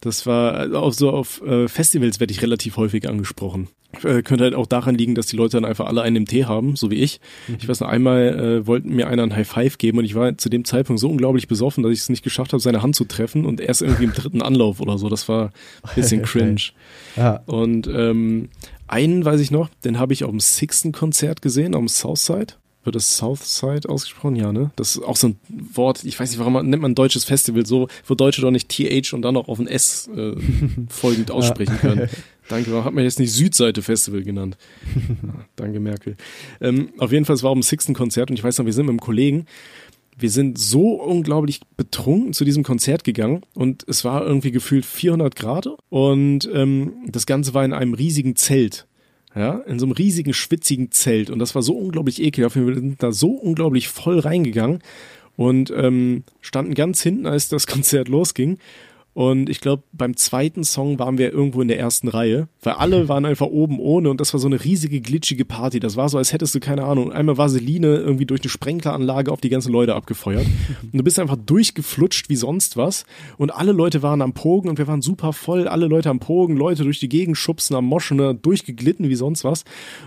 das war also auch so auf äh, Festivals werde ich relativ häufig angesprochen. Äh, könnte halt auch daran liegen, dass die Leute dann einfach alle einen im Tee haben, so wie ich. Mhm. Ich weiß noch einmal, äh, wollten mir einer ein High Five geben und ich war zu dem Zeitpunkt so unglaublich besoffen, dass ich es nicht geschafft habe, seine Hand zu treffen und erst irgendwie im dritten Anlauf oder so. Das war ein bisschen cringe. ja. Und ähm, einen weiß ich noch, den habe ich auf dem Sixten Konzert gesehen, am Southside. Wird das Southside ausgesprochen? Ja, ne? Das ist auch so ein Wort, ich weiß nicht, warum man, nennt man ein deutsches Festival so, wo Deutsche doch nicht TH und dann noch auf ein S äh, folgend aussprechen können. Danke, warum hat man jetzt nicht Südseite Festival genannt? Ah, danke, Merkel. Ähm, auf jeden Fall, es war um Sixten Konzert und ich weiß noch, wir sind mit einem Kollegen, wir sind so unglaublich betrunken zu diesem Konzert gegangen und es war irgendwie gefühlt 400 Grad und ähm, das Ganze war in einem riesigen Zelt ja, in so einem riesigen, schwitzigen Zelt. Und das war so unglaublich ekelhaft. Wir sind da so unglaublich voll reingegangen und ähm, standen ganz hinten, als das Konzert losging. Und ich glaube, beim zweiten Song waren wir irgendwo in der ersten Reihe, weil alle waren einfach oben ohne und das war so eine riesige glitschige Party. Das war so, als hättest du keine Ahnung, einmal Vaseline irgendwie durch eine Sprenkleranlage auf die ganzen Leute abgefeuert. Und du bist einfach durchgeflutscht wie sonst was. Und alle Leute waren am Pogen und wir waren super voll. Alle Leute am Pogen, Leute durch die Gegend schubsen, am Moschen, durchgeglitten wie sonst was.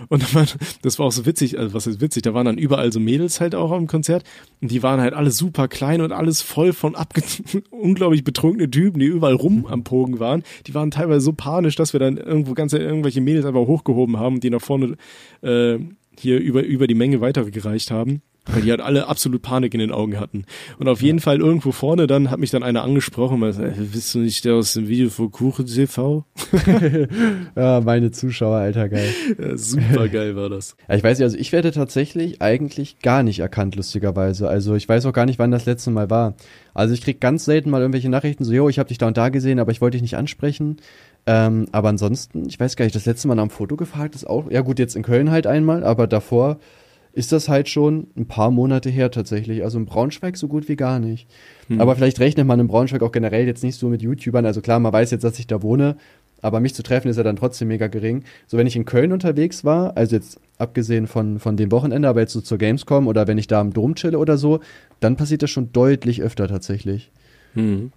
Und das war auch so witzig, also was ist witzig, da waren dann überall so Mädels halt auch am Konzert und die waren halt alle super klein und alles voll von abge unglaublich betrunkene Typen, die überall rum am Pogen waren. Die waren teilweise so panisch, dass wir dann irgendwo ganze irgendwelche Mädels einfach hochgehoben haben, die nach vorne äh, hier über, über die Menge weitergereicht haben. Weil die halt alle absolut Panik in den Augen hatten. Und auf jeden Fall irgendwo vorne dann hat mich dann einer angesprochen, weil, äh, bist du nicht der aus dem Video von Kuchen TV? ja, meine Zuschauer, alter geil. Ja, super geil war das. Ja, ich weiß nicht, also ich werde tatsächlich eigentlich gar nicht erkannt, lustigerweise. Also ich weiß auch gar nicht, wann das letzte Mal war. Also ich krieg ganz selten mal irgendwelche Nachrichten, so, jo, ich habe dich da und da gesehen, aber ich wollte dich nicht ansprechen. Ähm, aber ansonsten, ich weiß gar nicht, das letzte Mal am Foto gefragt ist auch, ja gut, jetzt in Köln halt einmal, aber davor ist das halt schon ein paar Monate her tatsächlich. Also in Braunschweig so gut wie gar nicht. Hm. Aber vielleicht rechnet man in Braunschweig auch generell jetzt nicht so mit YouTubern. Also klar, man weiß jetzt, dass ich da wohne, aber mich zu treffen ist ja dann trotzdem mega gering. So, wenn ich in Köln unterwegs war, also jetzt abgesehen von, von dem Wochenende, aber jetzt so zur Gamescom oder wenn ich da am Dom chille oder so, dann passiert das schon deutlich öfter tatsächlich. Hm.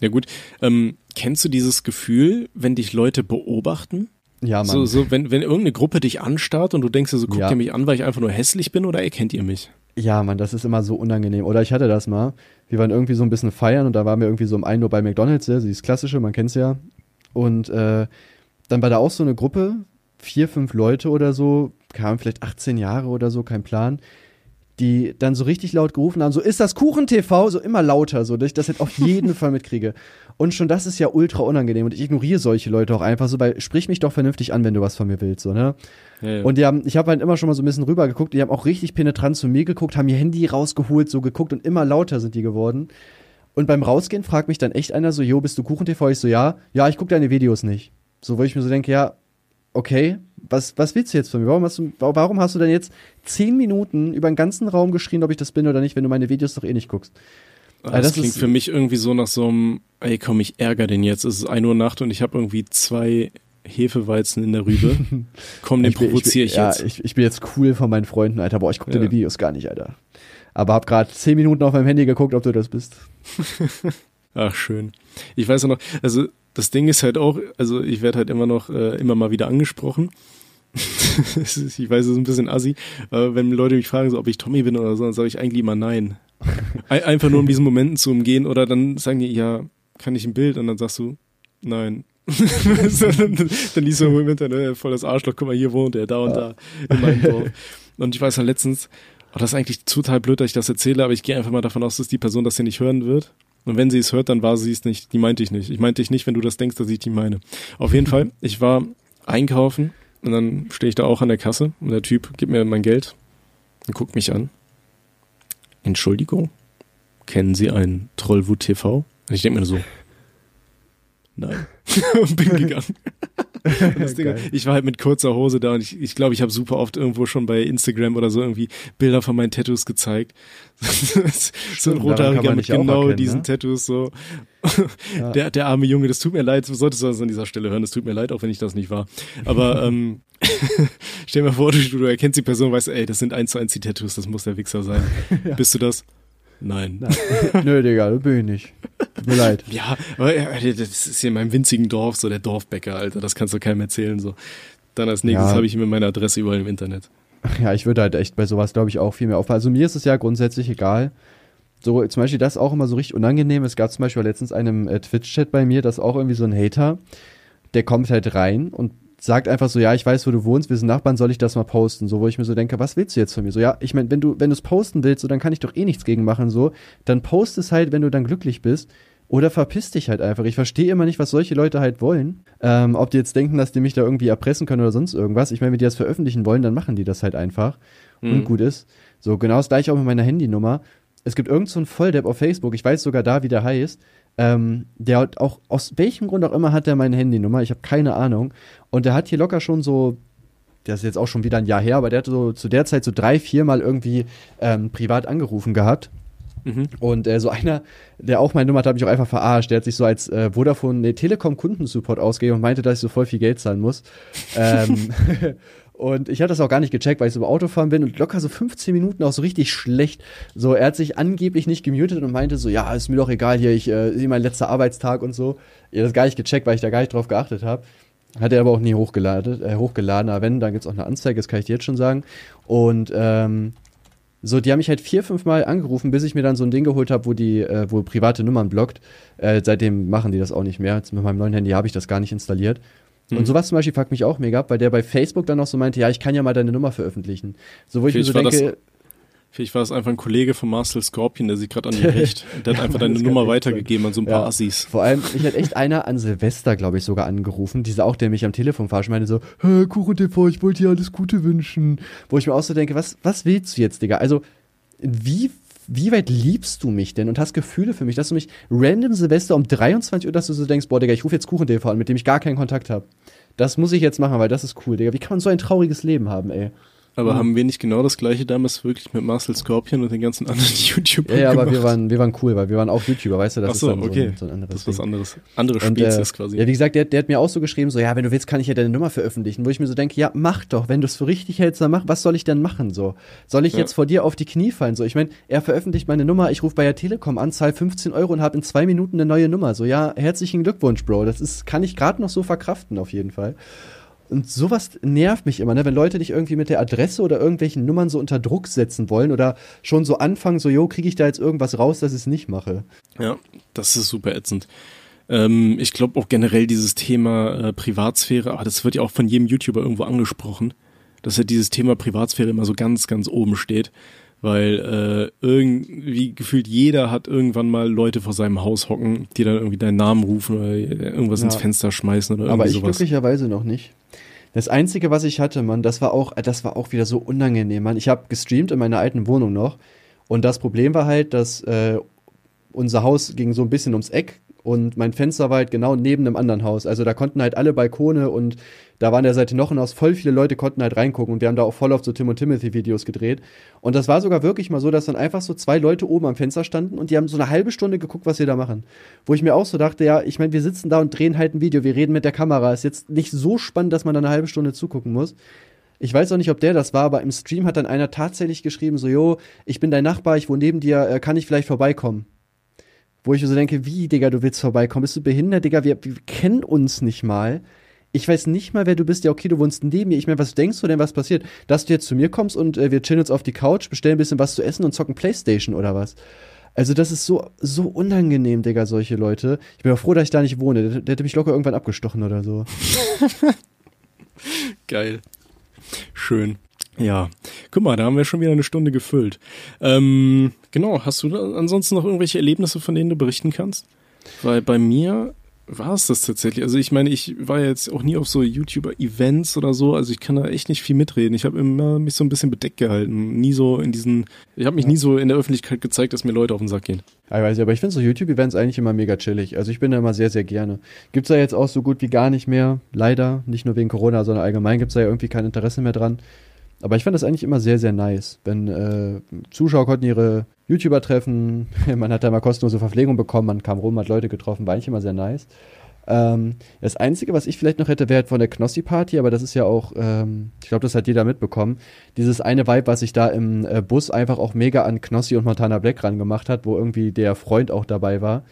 Ja gut, ähm, kennst du dieses Gefühl, wenn dich Leute beobachten? Ja, Mann. So, so wenn, wenn irgendeine Gruppe dich anstarrt und du denkst dir so, guckt ja. ihr mich an, weil ich einfach nur hässlich bin oder erkennt ihr mich? Ja, Mann, das ist immer so unangenehm. Oder ich hatte das mal. Wir waren irgendwie so ein bisschen feiern und da waren wir irgendwie so um 1 Uhr bei McDonalds, ja, dieses klassische, man kennt's ja. Und äh, dann war da auch so eine Gruppe, vier, fünf Leute oder so, kamen vielleicht 18 Jahre oder so, kein Plan die dann so richtig laut gerufen haben, so ist das Kuchen-TV, so immer lauter, so dass ich das halt auf jeden Fall mitkriege. Und schon das ist ja ultra unangenehm und ich ignoriere solche Leute auch einfach so, weil sprich mich doch vernünftig an, wenn du was von mir willst, so, ne? Ja, ja. Und die haben, ich habe halt immer schon mal so ein bisschen rüber geguckt, die haben auch richtig penetrant zu mir geguckt, haben ihr Handy rausgeholt, so geguckt und immer lauter sind die geworden. Und beim Rausgehen fragt mich dann echt einer so, jo, bist du Kuchen-TV? Ich so, ja, ja, ich gucke deine Videos nicht. So, wo ich mir so denke, ja, okay, was, was willst du jetzt von mir? Warum hast du, warum hast du denn jetzt zehn Minuten über den ganzen Raum geschrien, ob ich das bin oder nicht, wenn du meine Videos doch eh nicht guckst? Das, das klingt ist, für mich irgendwie so nach so einem, ey komm, ich ärgere den jetzt. Es ist ein Uhr Nacht und ich habe irgendwie zwei Hefeweizen in der Rübe. Komm, den provoziere ich, ich, jetzt. Ja, ich, ich bin jetzt cool von meinen Freunden, Alter. Boah, ich gucke ja. deine Videos gar nicht, Alter. Aber hab gerade zehn Minuten auf meinem Handy geguckt, ob du das bist. Ach, schön. Ich weiß auch noch, also das Ding ist halt auch, also ich werde halt immer noch, äh, immer mal wieder angesprochen. ich weiß, es ist ein bisschen assi, aber wenn Leute mich fragen, so, ob ich Tommy bin oder so, dann sage ich eigentlich immer nein. Einfach nur um diesen Momenten zu umgehen oder dann sagen die, ja, kann ich ein Bild? Und dann sagst du, nein. dann, dann liest du im Internet, äh, voll das Arschloch, guck mal, hier wohnt er, da und da, in meinem Dorf. Und ich weiß halt letztens, oh, das ist eigentlich total blöd, dass ich das erzähle, aber ich gehe einfach mal davon aus, dass die Person das hier nicht hören wird. Und wenn sie es hört, dann war sie es nicht. Die meinte ich nicht. Ich meinte ich nicht, wenn du das denkst, dass ich die meine. Auf jeden Fall, ich war einkaufen und dann stehe ich da auch an der Kasse und der Typ gibt mir mein Geld und guckt mich an. Entschuldigung, kennen Sie einen Trollwut TV? Und ich denke mir so, nein. und bin gegangen. Ding, ich war halt mit kurzer Hose da und ich glaube, ich, glaub, ich habe super oft irgendwo schon bei Instagram oder so irgendwie Bilder von meinen Tattoos gezeigt. so ein rothaariger mit genau diesen ne? Tattoos so. Ja. Der, der arme Junge, das tut mir leid, du solltest das an dieser Stelle hören, das tut mir leid, auch wenn ich das nicht war. Aber ähm, stell dir mal vor, du, du erkennst die Person, weißt, ey, das sind eins zu eins die Tattoos, das muss der Wichser sein. ja. Bist du das? Nein. Nein. Nö, Digga, das bin ich nicht. Tut mir leid. Ja, aber das ist hier in meinem winzigen Dorf, so der Dorfbäcker, Alter. Das kannst du keinem erzählen. So. Dann als nächstes ja. habe ich mir meine Adresse überall im Internet. Ja, ich würde halt echt bei sowas, glaube ich, auch viel mehr aufpassen. Also mir ist es ja grundsätzlich egal. So, zum Beispiel das auch immer so richtig unangenehm. Es gab zum Beispiel letztens einen äh, Twitch-Chat bei mir, dass auch irgendwie so ein Hater, der kommt halt rein und sagt einfach so, ja, ich weiß, wo du wohnst, wir sind Nachbarn, soll ich das mal posten? So, wo ich mir so denke, was willst du jetzt von mir? So, ja, ich meine, wenn du, wenn du es posten willst, so, dann kann ich doch eh nichts gegen machen, so, dann post es halt, wenn du dann glücklich bist. Oder verpiss dich halt einfach. Ich verstehe immer nicht, was solche Leute halt wollen. Ähm, ob die jetzt denken, dass die mich da irgendwie erpressen können oder sonst irgendwas. Ich meine, wenn die das veröffentlichen wollen, dann machen die das halt einfach. Mhm. Und gut ist. So, genau das gleiche auch mit meiner Handynummer. Es gibt irgendeinen so Volldepp auf Facebook, ich weiß sogar da, wie der heißt, ähm, der auch, aus welchem Grund auch immer hat der meine Handynummer, ich habe keine Ahnung. Und der hat hier locker schon so, der ist jetzt auch schon wieder ein Jahr her, aber der hat so zu der Zeit so drei, viermal irgendwie ähm, privat angerufen gehabt. Mhm. Und äh, so einer, der auch meine Nummer hat, hat mich auch einfach verarscht. Der hat sich so als äh, Vodafone, nee, Telekom Kundensupport ausgegeben und meinte, dass ich so voll viel Geld zahlen muss. ähm, und ich hatte das auch gar nicht gecheckt, weil ich so im Autofahren bin und locker so 15 Minuten auch so richtig schlecht. So, er hat sich angeblich nicht gemutet und meinte so, ja, ist mir doch egal hier, ich äh, mein letzter Arbeitstag und so. Ich hab das gar nicht gecheckt, weil ich da gar nicht drauf geachtet habe. Hat er aber auch nie hochgeladen, äh, hochgeladen. Aber wenn, dann gibt's auch eine Anzeige, das kann ich dir jetzt schon sagen. Und ähm, so, die haben mich halt vier, fünf Mal angerufen, bis ich mir dann so ein Ding geholt habe, wo die, äh, wo private Nummern blockt. Äh, seitdem machen die das auch nicht mehr. Jetzt mit meinem neuen Handy habe ich das gar nicht installiert. Mhm. Und sowas zum Beispiel fuckt mich auch mega ab, weil der bei Facebook dann noch so meinte, ja, ich kann ja mal deine Nummer veröffentlichen. So, wo ich mir so denke, Vielleicht war es einfach ein Kollege von Marcel Scorpion, der sich gerade an dir rächt. Und der hat einfach deine das Nummer weitergegeben an so ein paar Ja. Assis. Vor allem, mich hat echt einer an Silvester, glaube ich, sogar angerufen. Dieser auch, der mich am Telefon verarscht, meinte so, Hä, Kuchen TV, ich wollte dir alles Gute wünschen. Wo ich mir auch so denke, was, was willst du jetzt, Digga? Also, wie, wie weit liebst du mich denn und hast Gefühle für mich, dass du mich random Silvester um 23 Uhr, dass du so denkst, boah, Digga, ich rufe jetzt Kuchen TV an, mit dem ich gar keinen Kontakt habe. Das muss ich jetzt machen, weil das ist cool, Digga. Wie kann man so ein trauriges Leben haben, ey? Aber Mhm. haben wir nicht genau das gleiche damals wirklich mit Marcel Scorpion und den ganzen anderen YouTubern Ja, ja, aber wir waren, wir waren cool, weil wir waren auch YouTuber, weißt du, das so, ist dann so, okay. ein, so ein anderes Das ist was anderes. Andere Und, Spezies äh, quasi. Ja, wie gesagt, der, der hat mir auch so geschrieben, so, ja, wenn du willst, kann ich ja deine Nummer veröffentlichen. Wo ich mir so denke, ja, mach doch, wenn du es für richtig hältst, dann mach, was soll ich denn machen, so? Soll ich Ja. jetzt vor dir auf die Knie fallen, so? Ich meine, er veröffentlicht meine Nummer, ich rufe bei der Telekom an, zahl 15 Euro und habe in zwei Minuten eine neue Nummer, so, ja, herzlichen Glückwunsch, Bro. Das ist, kann ich gerade noch so verkraften, auf jeden Fall. Und sowas nervt mich immer, ne? wenn Leute dich irgendwie mit der Adresse oder irgendwelchen Nummern so unter Druck setzen wollen oder schon so anfangen, so, jo, kriege ich da jetzt irgendwas raus, dass ich es nicht mache. Ja, das ist super ätzend. Ähm, ich glaube auch generell dieses Thema äh, Privatsphäre, aber das wird ja auch von jedem YouTuber irgendwo angesprochen, dass ja dieses Thema Privatsphäre immer so ganz, ganz oben steht, weil äh, irgendwie gefühlt jeder hat irgendwann mal Leute vor seinem Haus hocken, die dann irgendwie deinen Namen rufen oder irgendwas Ja. ins Fenster schmeißen oder Aber irgendwie ich sowas. glücklicherweise noch nicht. Das einzige, was ich hatte, Mann, das war auch, das war auch wieder so unangenehm, Mann. Ich habe gestreamt in meiner alten Wohnung noch und das Problem war halt, dass äh, unser Haus ging so ein bisschen ums Eck und mein Fenster war halt genau neben einem anderen Haus. Also da konnten halt alle Balkone und da war an der Seite noch ein Haus, voll viele Leute konnten halt reingucken und wir haben da auch voll oft so Tim und Timothy Videos gedreht. Und das war sogar wirklich mal so, dass dann einfach so zwei Leute oben am Fenster standen und die haben so eine halbe Stunde geguckt, was wir da machen. Wo ich mir auch so dachte, ja, ich meine, wir sitzen da und drehen halt ein Video, wir reden mit der Kamera. Ist jetzt nicht so spannend, dass man da eine halbe Stunde zugucken muss. Ich weiß auch nicht, ob der das war, aber im Stream hat dann einer tatsächlich geschrieben, so, jo, ich bin dein Nachbar, ich wohne neben dir, äh, kann ich vielleicht vorbeikommen? Wo ich so denke, wie, Digga, du willst vorbeikommen? Bist du behindert, Digga? Wir, wir kennen uns nicht mal. Ich weiß nicht mal, wer du bist. Ja, okay, du wohnst neben mir. Ich meine, was denkst du denn, was passiert? Dass du jetzt zu mir kommst und äh, wir chillen uns auf die Couch, bestellen ein bisschen was zu essen und zocken Playstation oder was? Also, das ist so, so unangenehm, Digga, solche Leute. Ich bin auch froh, dass ich da nicht wohne. Der, der hätte mich locker irgendwann abgestochen oder so. Geil. Schön. Ja, guck mal, da haben wir schon wieder eine Stunde gefüllt. Ähm, genau, hast du da ansonsten noch irgendwelche Erlebnisse, von denen du berichten kannst? Weil bei mir war es das tatsächlich. Also ich meine, ich war jetzt auch nie auf so YouTuber-Events oder so, also ich kann da echt nicht viel mitreden. Ich habe immer mich so ein bisschen bedeckt gehalten. Nie so in diesen, ich habe mich nie so in der Öffentlichkeit gezeigt, dass mir Leute auf den Sack gehen. Ja, Ich weiß nicht, aber ich finde so YouTube-Events eigentlich immer mega chillig. Also ich bin da immer sehr, sehr gerne. Gibt's da jetzt auch so gut wie gar nicht mehr, leider. Nicht nur wegen Corona, sondern allgemein gibt's da ja irgendwie kein Interesse mehr dran. Aber ich fand das eigentlich immer sehr, sehr nice. Wenn äh, Zuschauer konnten ihre YouTuber treffen, man hat da mal kostenlose Verpflegung bekommen, man kam rum, hat Leute getroffen, war eigentlich immer sehr nice. Ähm, das Einzige, was ich vielleicht noch hätte, wäre halt von der Knossi-Party, aber das ist ja auch, ähm, ich glaube, das hat jeder mitbekommen. Dieses eine Vibe, was sich da im äh, Bus einfach auch mega an Knossi und Montana Black rangemacht hat, wo irgendwie der Freund auch dabei war.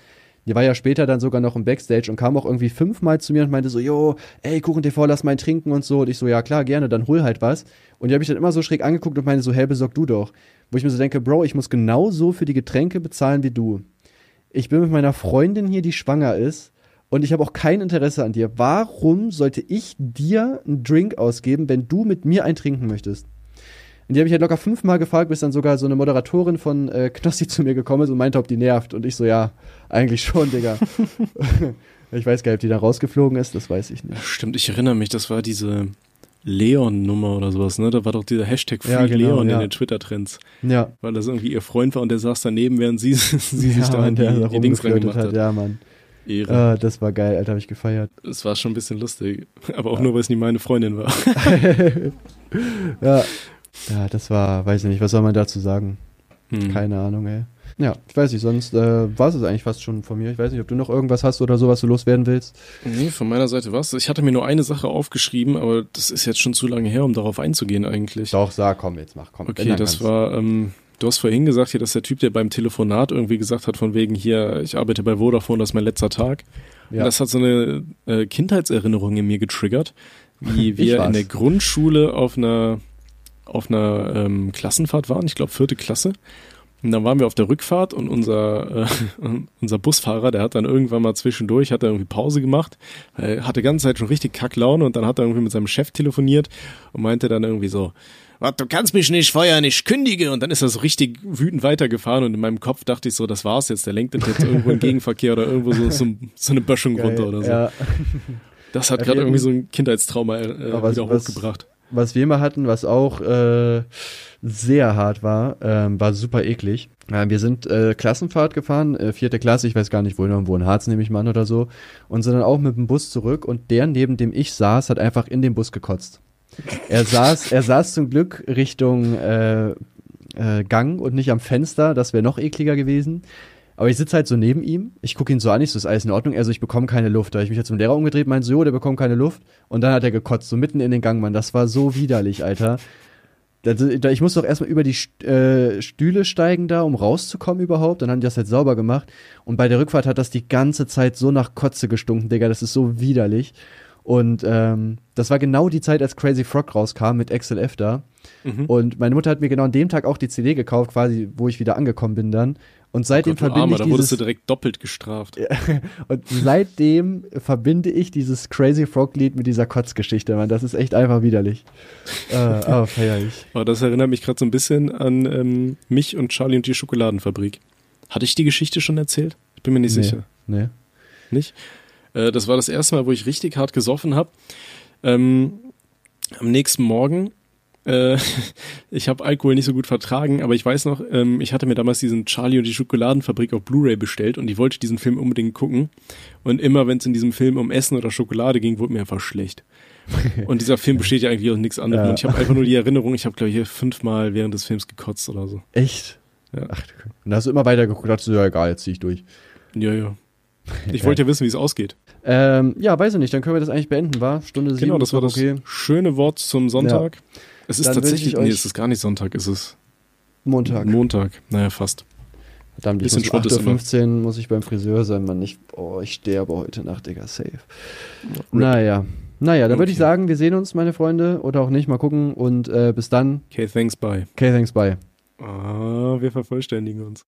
Die war ja später dann sogar noch im Backstage und kam auch irgendwie fünfmal zu mir und meinte so, jo, ey, Kuchen TV, lass mal trinken und so. Und ich so, ja klar, gerne, dann hol halt was. Und die habe ich dann immer so schräg angeguckt und meinte so, hey, besorg du doch. Wo ich mir so denke, Bro, ich muss genauso für die Getränke bezahlen wie du. Ich bin mit meiner Freundin hier, die schwanger ist, und ich habe auch kein Interesse an dir. Warum sollte ich dir einen Drink ausgeben, wenn du mit mir einen trinken möchtest? Und die habe ich halt locker fünfmal gefragt, bis dann sogar so eine Moderatorin von äh, Knossi zu mir gekommen ist und meinte, ob die nervt. Und ich so, ja, eigentlich schon, Digga. ich weiß gar nicht, ob die da rausgeflogen ist, das weiß ich nicht. Stimmt, ich erinnere mich, das war diese Leon-Nummer oder sowas, ne? Da war doch dieser Hashtag Free Ja, genau, Leon ja. in den Twitter-Trends. Ja, Weil das irgendwie ihr Freund war und der saß daneben, während sie, sie sich da an die, der die Dings reingemacht hat. Ja, Mann. Ehre. Äh, das war geil, Alter, habe ich gefeiert. Es war schon ein bisschen lustig. Aber auch nur, weil es nie meine Freundin war. ja. Ja, das war, weiß ich nicht, was soll man dazu sagen? Hm. Keine Ahnung, ey. Ja, ich weiß nicht, sonst äh, war es eigentlich fast schon von mir. Ich weiß nicht, ob du noch irgendwas hast oder so, was du loswerden willst. Nee, von meiner Seite was. Ich hatte mir nur eine Sache aufgeschrieben, aber das ist jetzt schon zu lange her, um darauf einzugehen eigentlich. Doch, sag, komm, jetzt mach, komm. Okay, das war, ähm, du hast vorhin gesagt, hier, dass der Typ, der beim Telefonat irgendwie gesagt hat, von wegen hier, ich arbeite bei Vodafone, das ist mein letzter Tag. Ja. Und das hat so eine äh, Kindheitserinnerung in mir getriggert, wie wir in der Grundschule auf einer auf einer ähm, Klassenfahrt waren, ich glaube vierte Klasse. Und dann waren wir auf der Rückfahrt und unser, äh, unser Busfahrer, der hat dann irgendwann mal zwischendurch, hat er irgendwie Pause gemacht, er hatte die ganze Zeit schon richtig Kacklaune und dann hat er irgendwie mit seinem Chef telefoniert und meinte dann irgendwie so, was, du kannst mich nicht feuern, ich kündige. Und dann ist er so richtig wütend weitergefahren und in meinem Kopf dachte ich so, das war's jetzt, der lenkt jetzt irgendwo im Gegenverkehr oder irgendwo so, so, so eine Böschung Geil, runter oder so. Ja. Das hat gerade irgendwie so ein Kindheitstrauma äh, wieder was, hochgebracht. Was wir immer hatten, was auch äh, sehr hart war, ähm, war super eklig. Ja, wir sind äh, Klassenfahrt gefahren, äh, vierte Klasse, ich weiß gar nicht, wo, wo in Harz nehme ich mal an oder so, und sind dann auch mit dem Bus zurück und der, neben dem ich saß, hat einfach in den Bus gekotzt. Er saß, er saß zum Glück Richtung äh, äh, Gang und nicht am Fenster, das wäre noch ekliger gewesen. Aber ich sitze halt so neben ihm, ich gucke ihn so an, ich so, ist alles in Ordnung? Also ich bekomme keine Luft. Da habe ich mich jetzt zum Lehrer umgedreht, meinte so, jo, der bekommt keine Luft. Und dann hat er gekotzt, so mitten in den Gang, Mann. Das war so widerlich, Alter. Ich muss doch erstmal über die äh, Stühle steigen da, um rauszukommen überhaupt. Dann haben die das halt sauber gemacht. Und bei der Rückfahrt hat das die ganze Zeit so nach Kotze gestunken, Digga. Das ist so widerlich. Und ähm, das war genau die Zeit, als Crazy Frog rauskam mit XLF da. Mhm. Und meine Mutter hat mir genau an dem Tag auch die CD gekauft, quasi, wo ich wieder angekommen bin dann. Und seitdem Gott, verbinde Arme, ich da wurdest du direkt doppelt gestraft. und seitdem verbinde ich dieses Crazy Frog Lied mit dieser Kotzgeschichte, man. Das ist echt einfach widerlich. äh, aber feierlich. Aber das erinnert mich gerade so ein bisschen an ähm, mich und Charlie und die Schokoladenfabrik. Hatte ich die Geschichte schon erzählt? Ich bin mir nicht nee, sicher. Nee. Nicht? Äh, das war das erste Mal, wo ich richtig hart gesoffen habe. Ähm, am nächsten Morgen äh, ich habe Alkohol nicht so gut vertragen, aber ich weiß noch, ähm, ich hatte mir damals diesen Charlie und die Schokoladenfabrik auf Blu-ray bestellt und ich wollte diesen Film unbedingt gucken. Und immer wenn es in diesem Film um Essen oder Schokolade ging, wurde mir einfach schlecht. Und dieser Film besteht ja eigentlich aus nichts anderem. Ja. Und ich habe einfach nur die Erinnerung, ich habe, glaube ich, hier fünfmal während des Films gekotzt oder so. Echt? Ja. Ach, und da hast du immer weiter geguckt, dachtest du, ja egal, jetzt zieh ich durch. Ja, ja. Ich wollte ja wissen, wie es ausgeht. Ähm, ja, weiß ich nicht, dann können wir das eigentlich beenden, war? Stunde sieben. Genau, das war das okay. schöne Wort zum Sonntag. Ja. Es ist tatsächlich, nee, es ist gar nicht Sonntag, es ist Montag. Montag, naja, fast. Verdammt, ich muss 8.15 Uhr muss ich beim Friseur sein, man. Ich, oh, ich sterbe heute Nacht, Digga, safe. Naja. Naja, dann okay. würde ich sagen, wir sehen uns, meine Freunde, oder auch nicht, mal gucken. Und äh, bis dann. Okay, thanks, bye. Okay, thanks, bye. Ah, wir vervollständigen uns.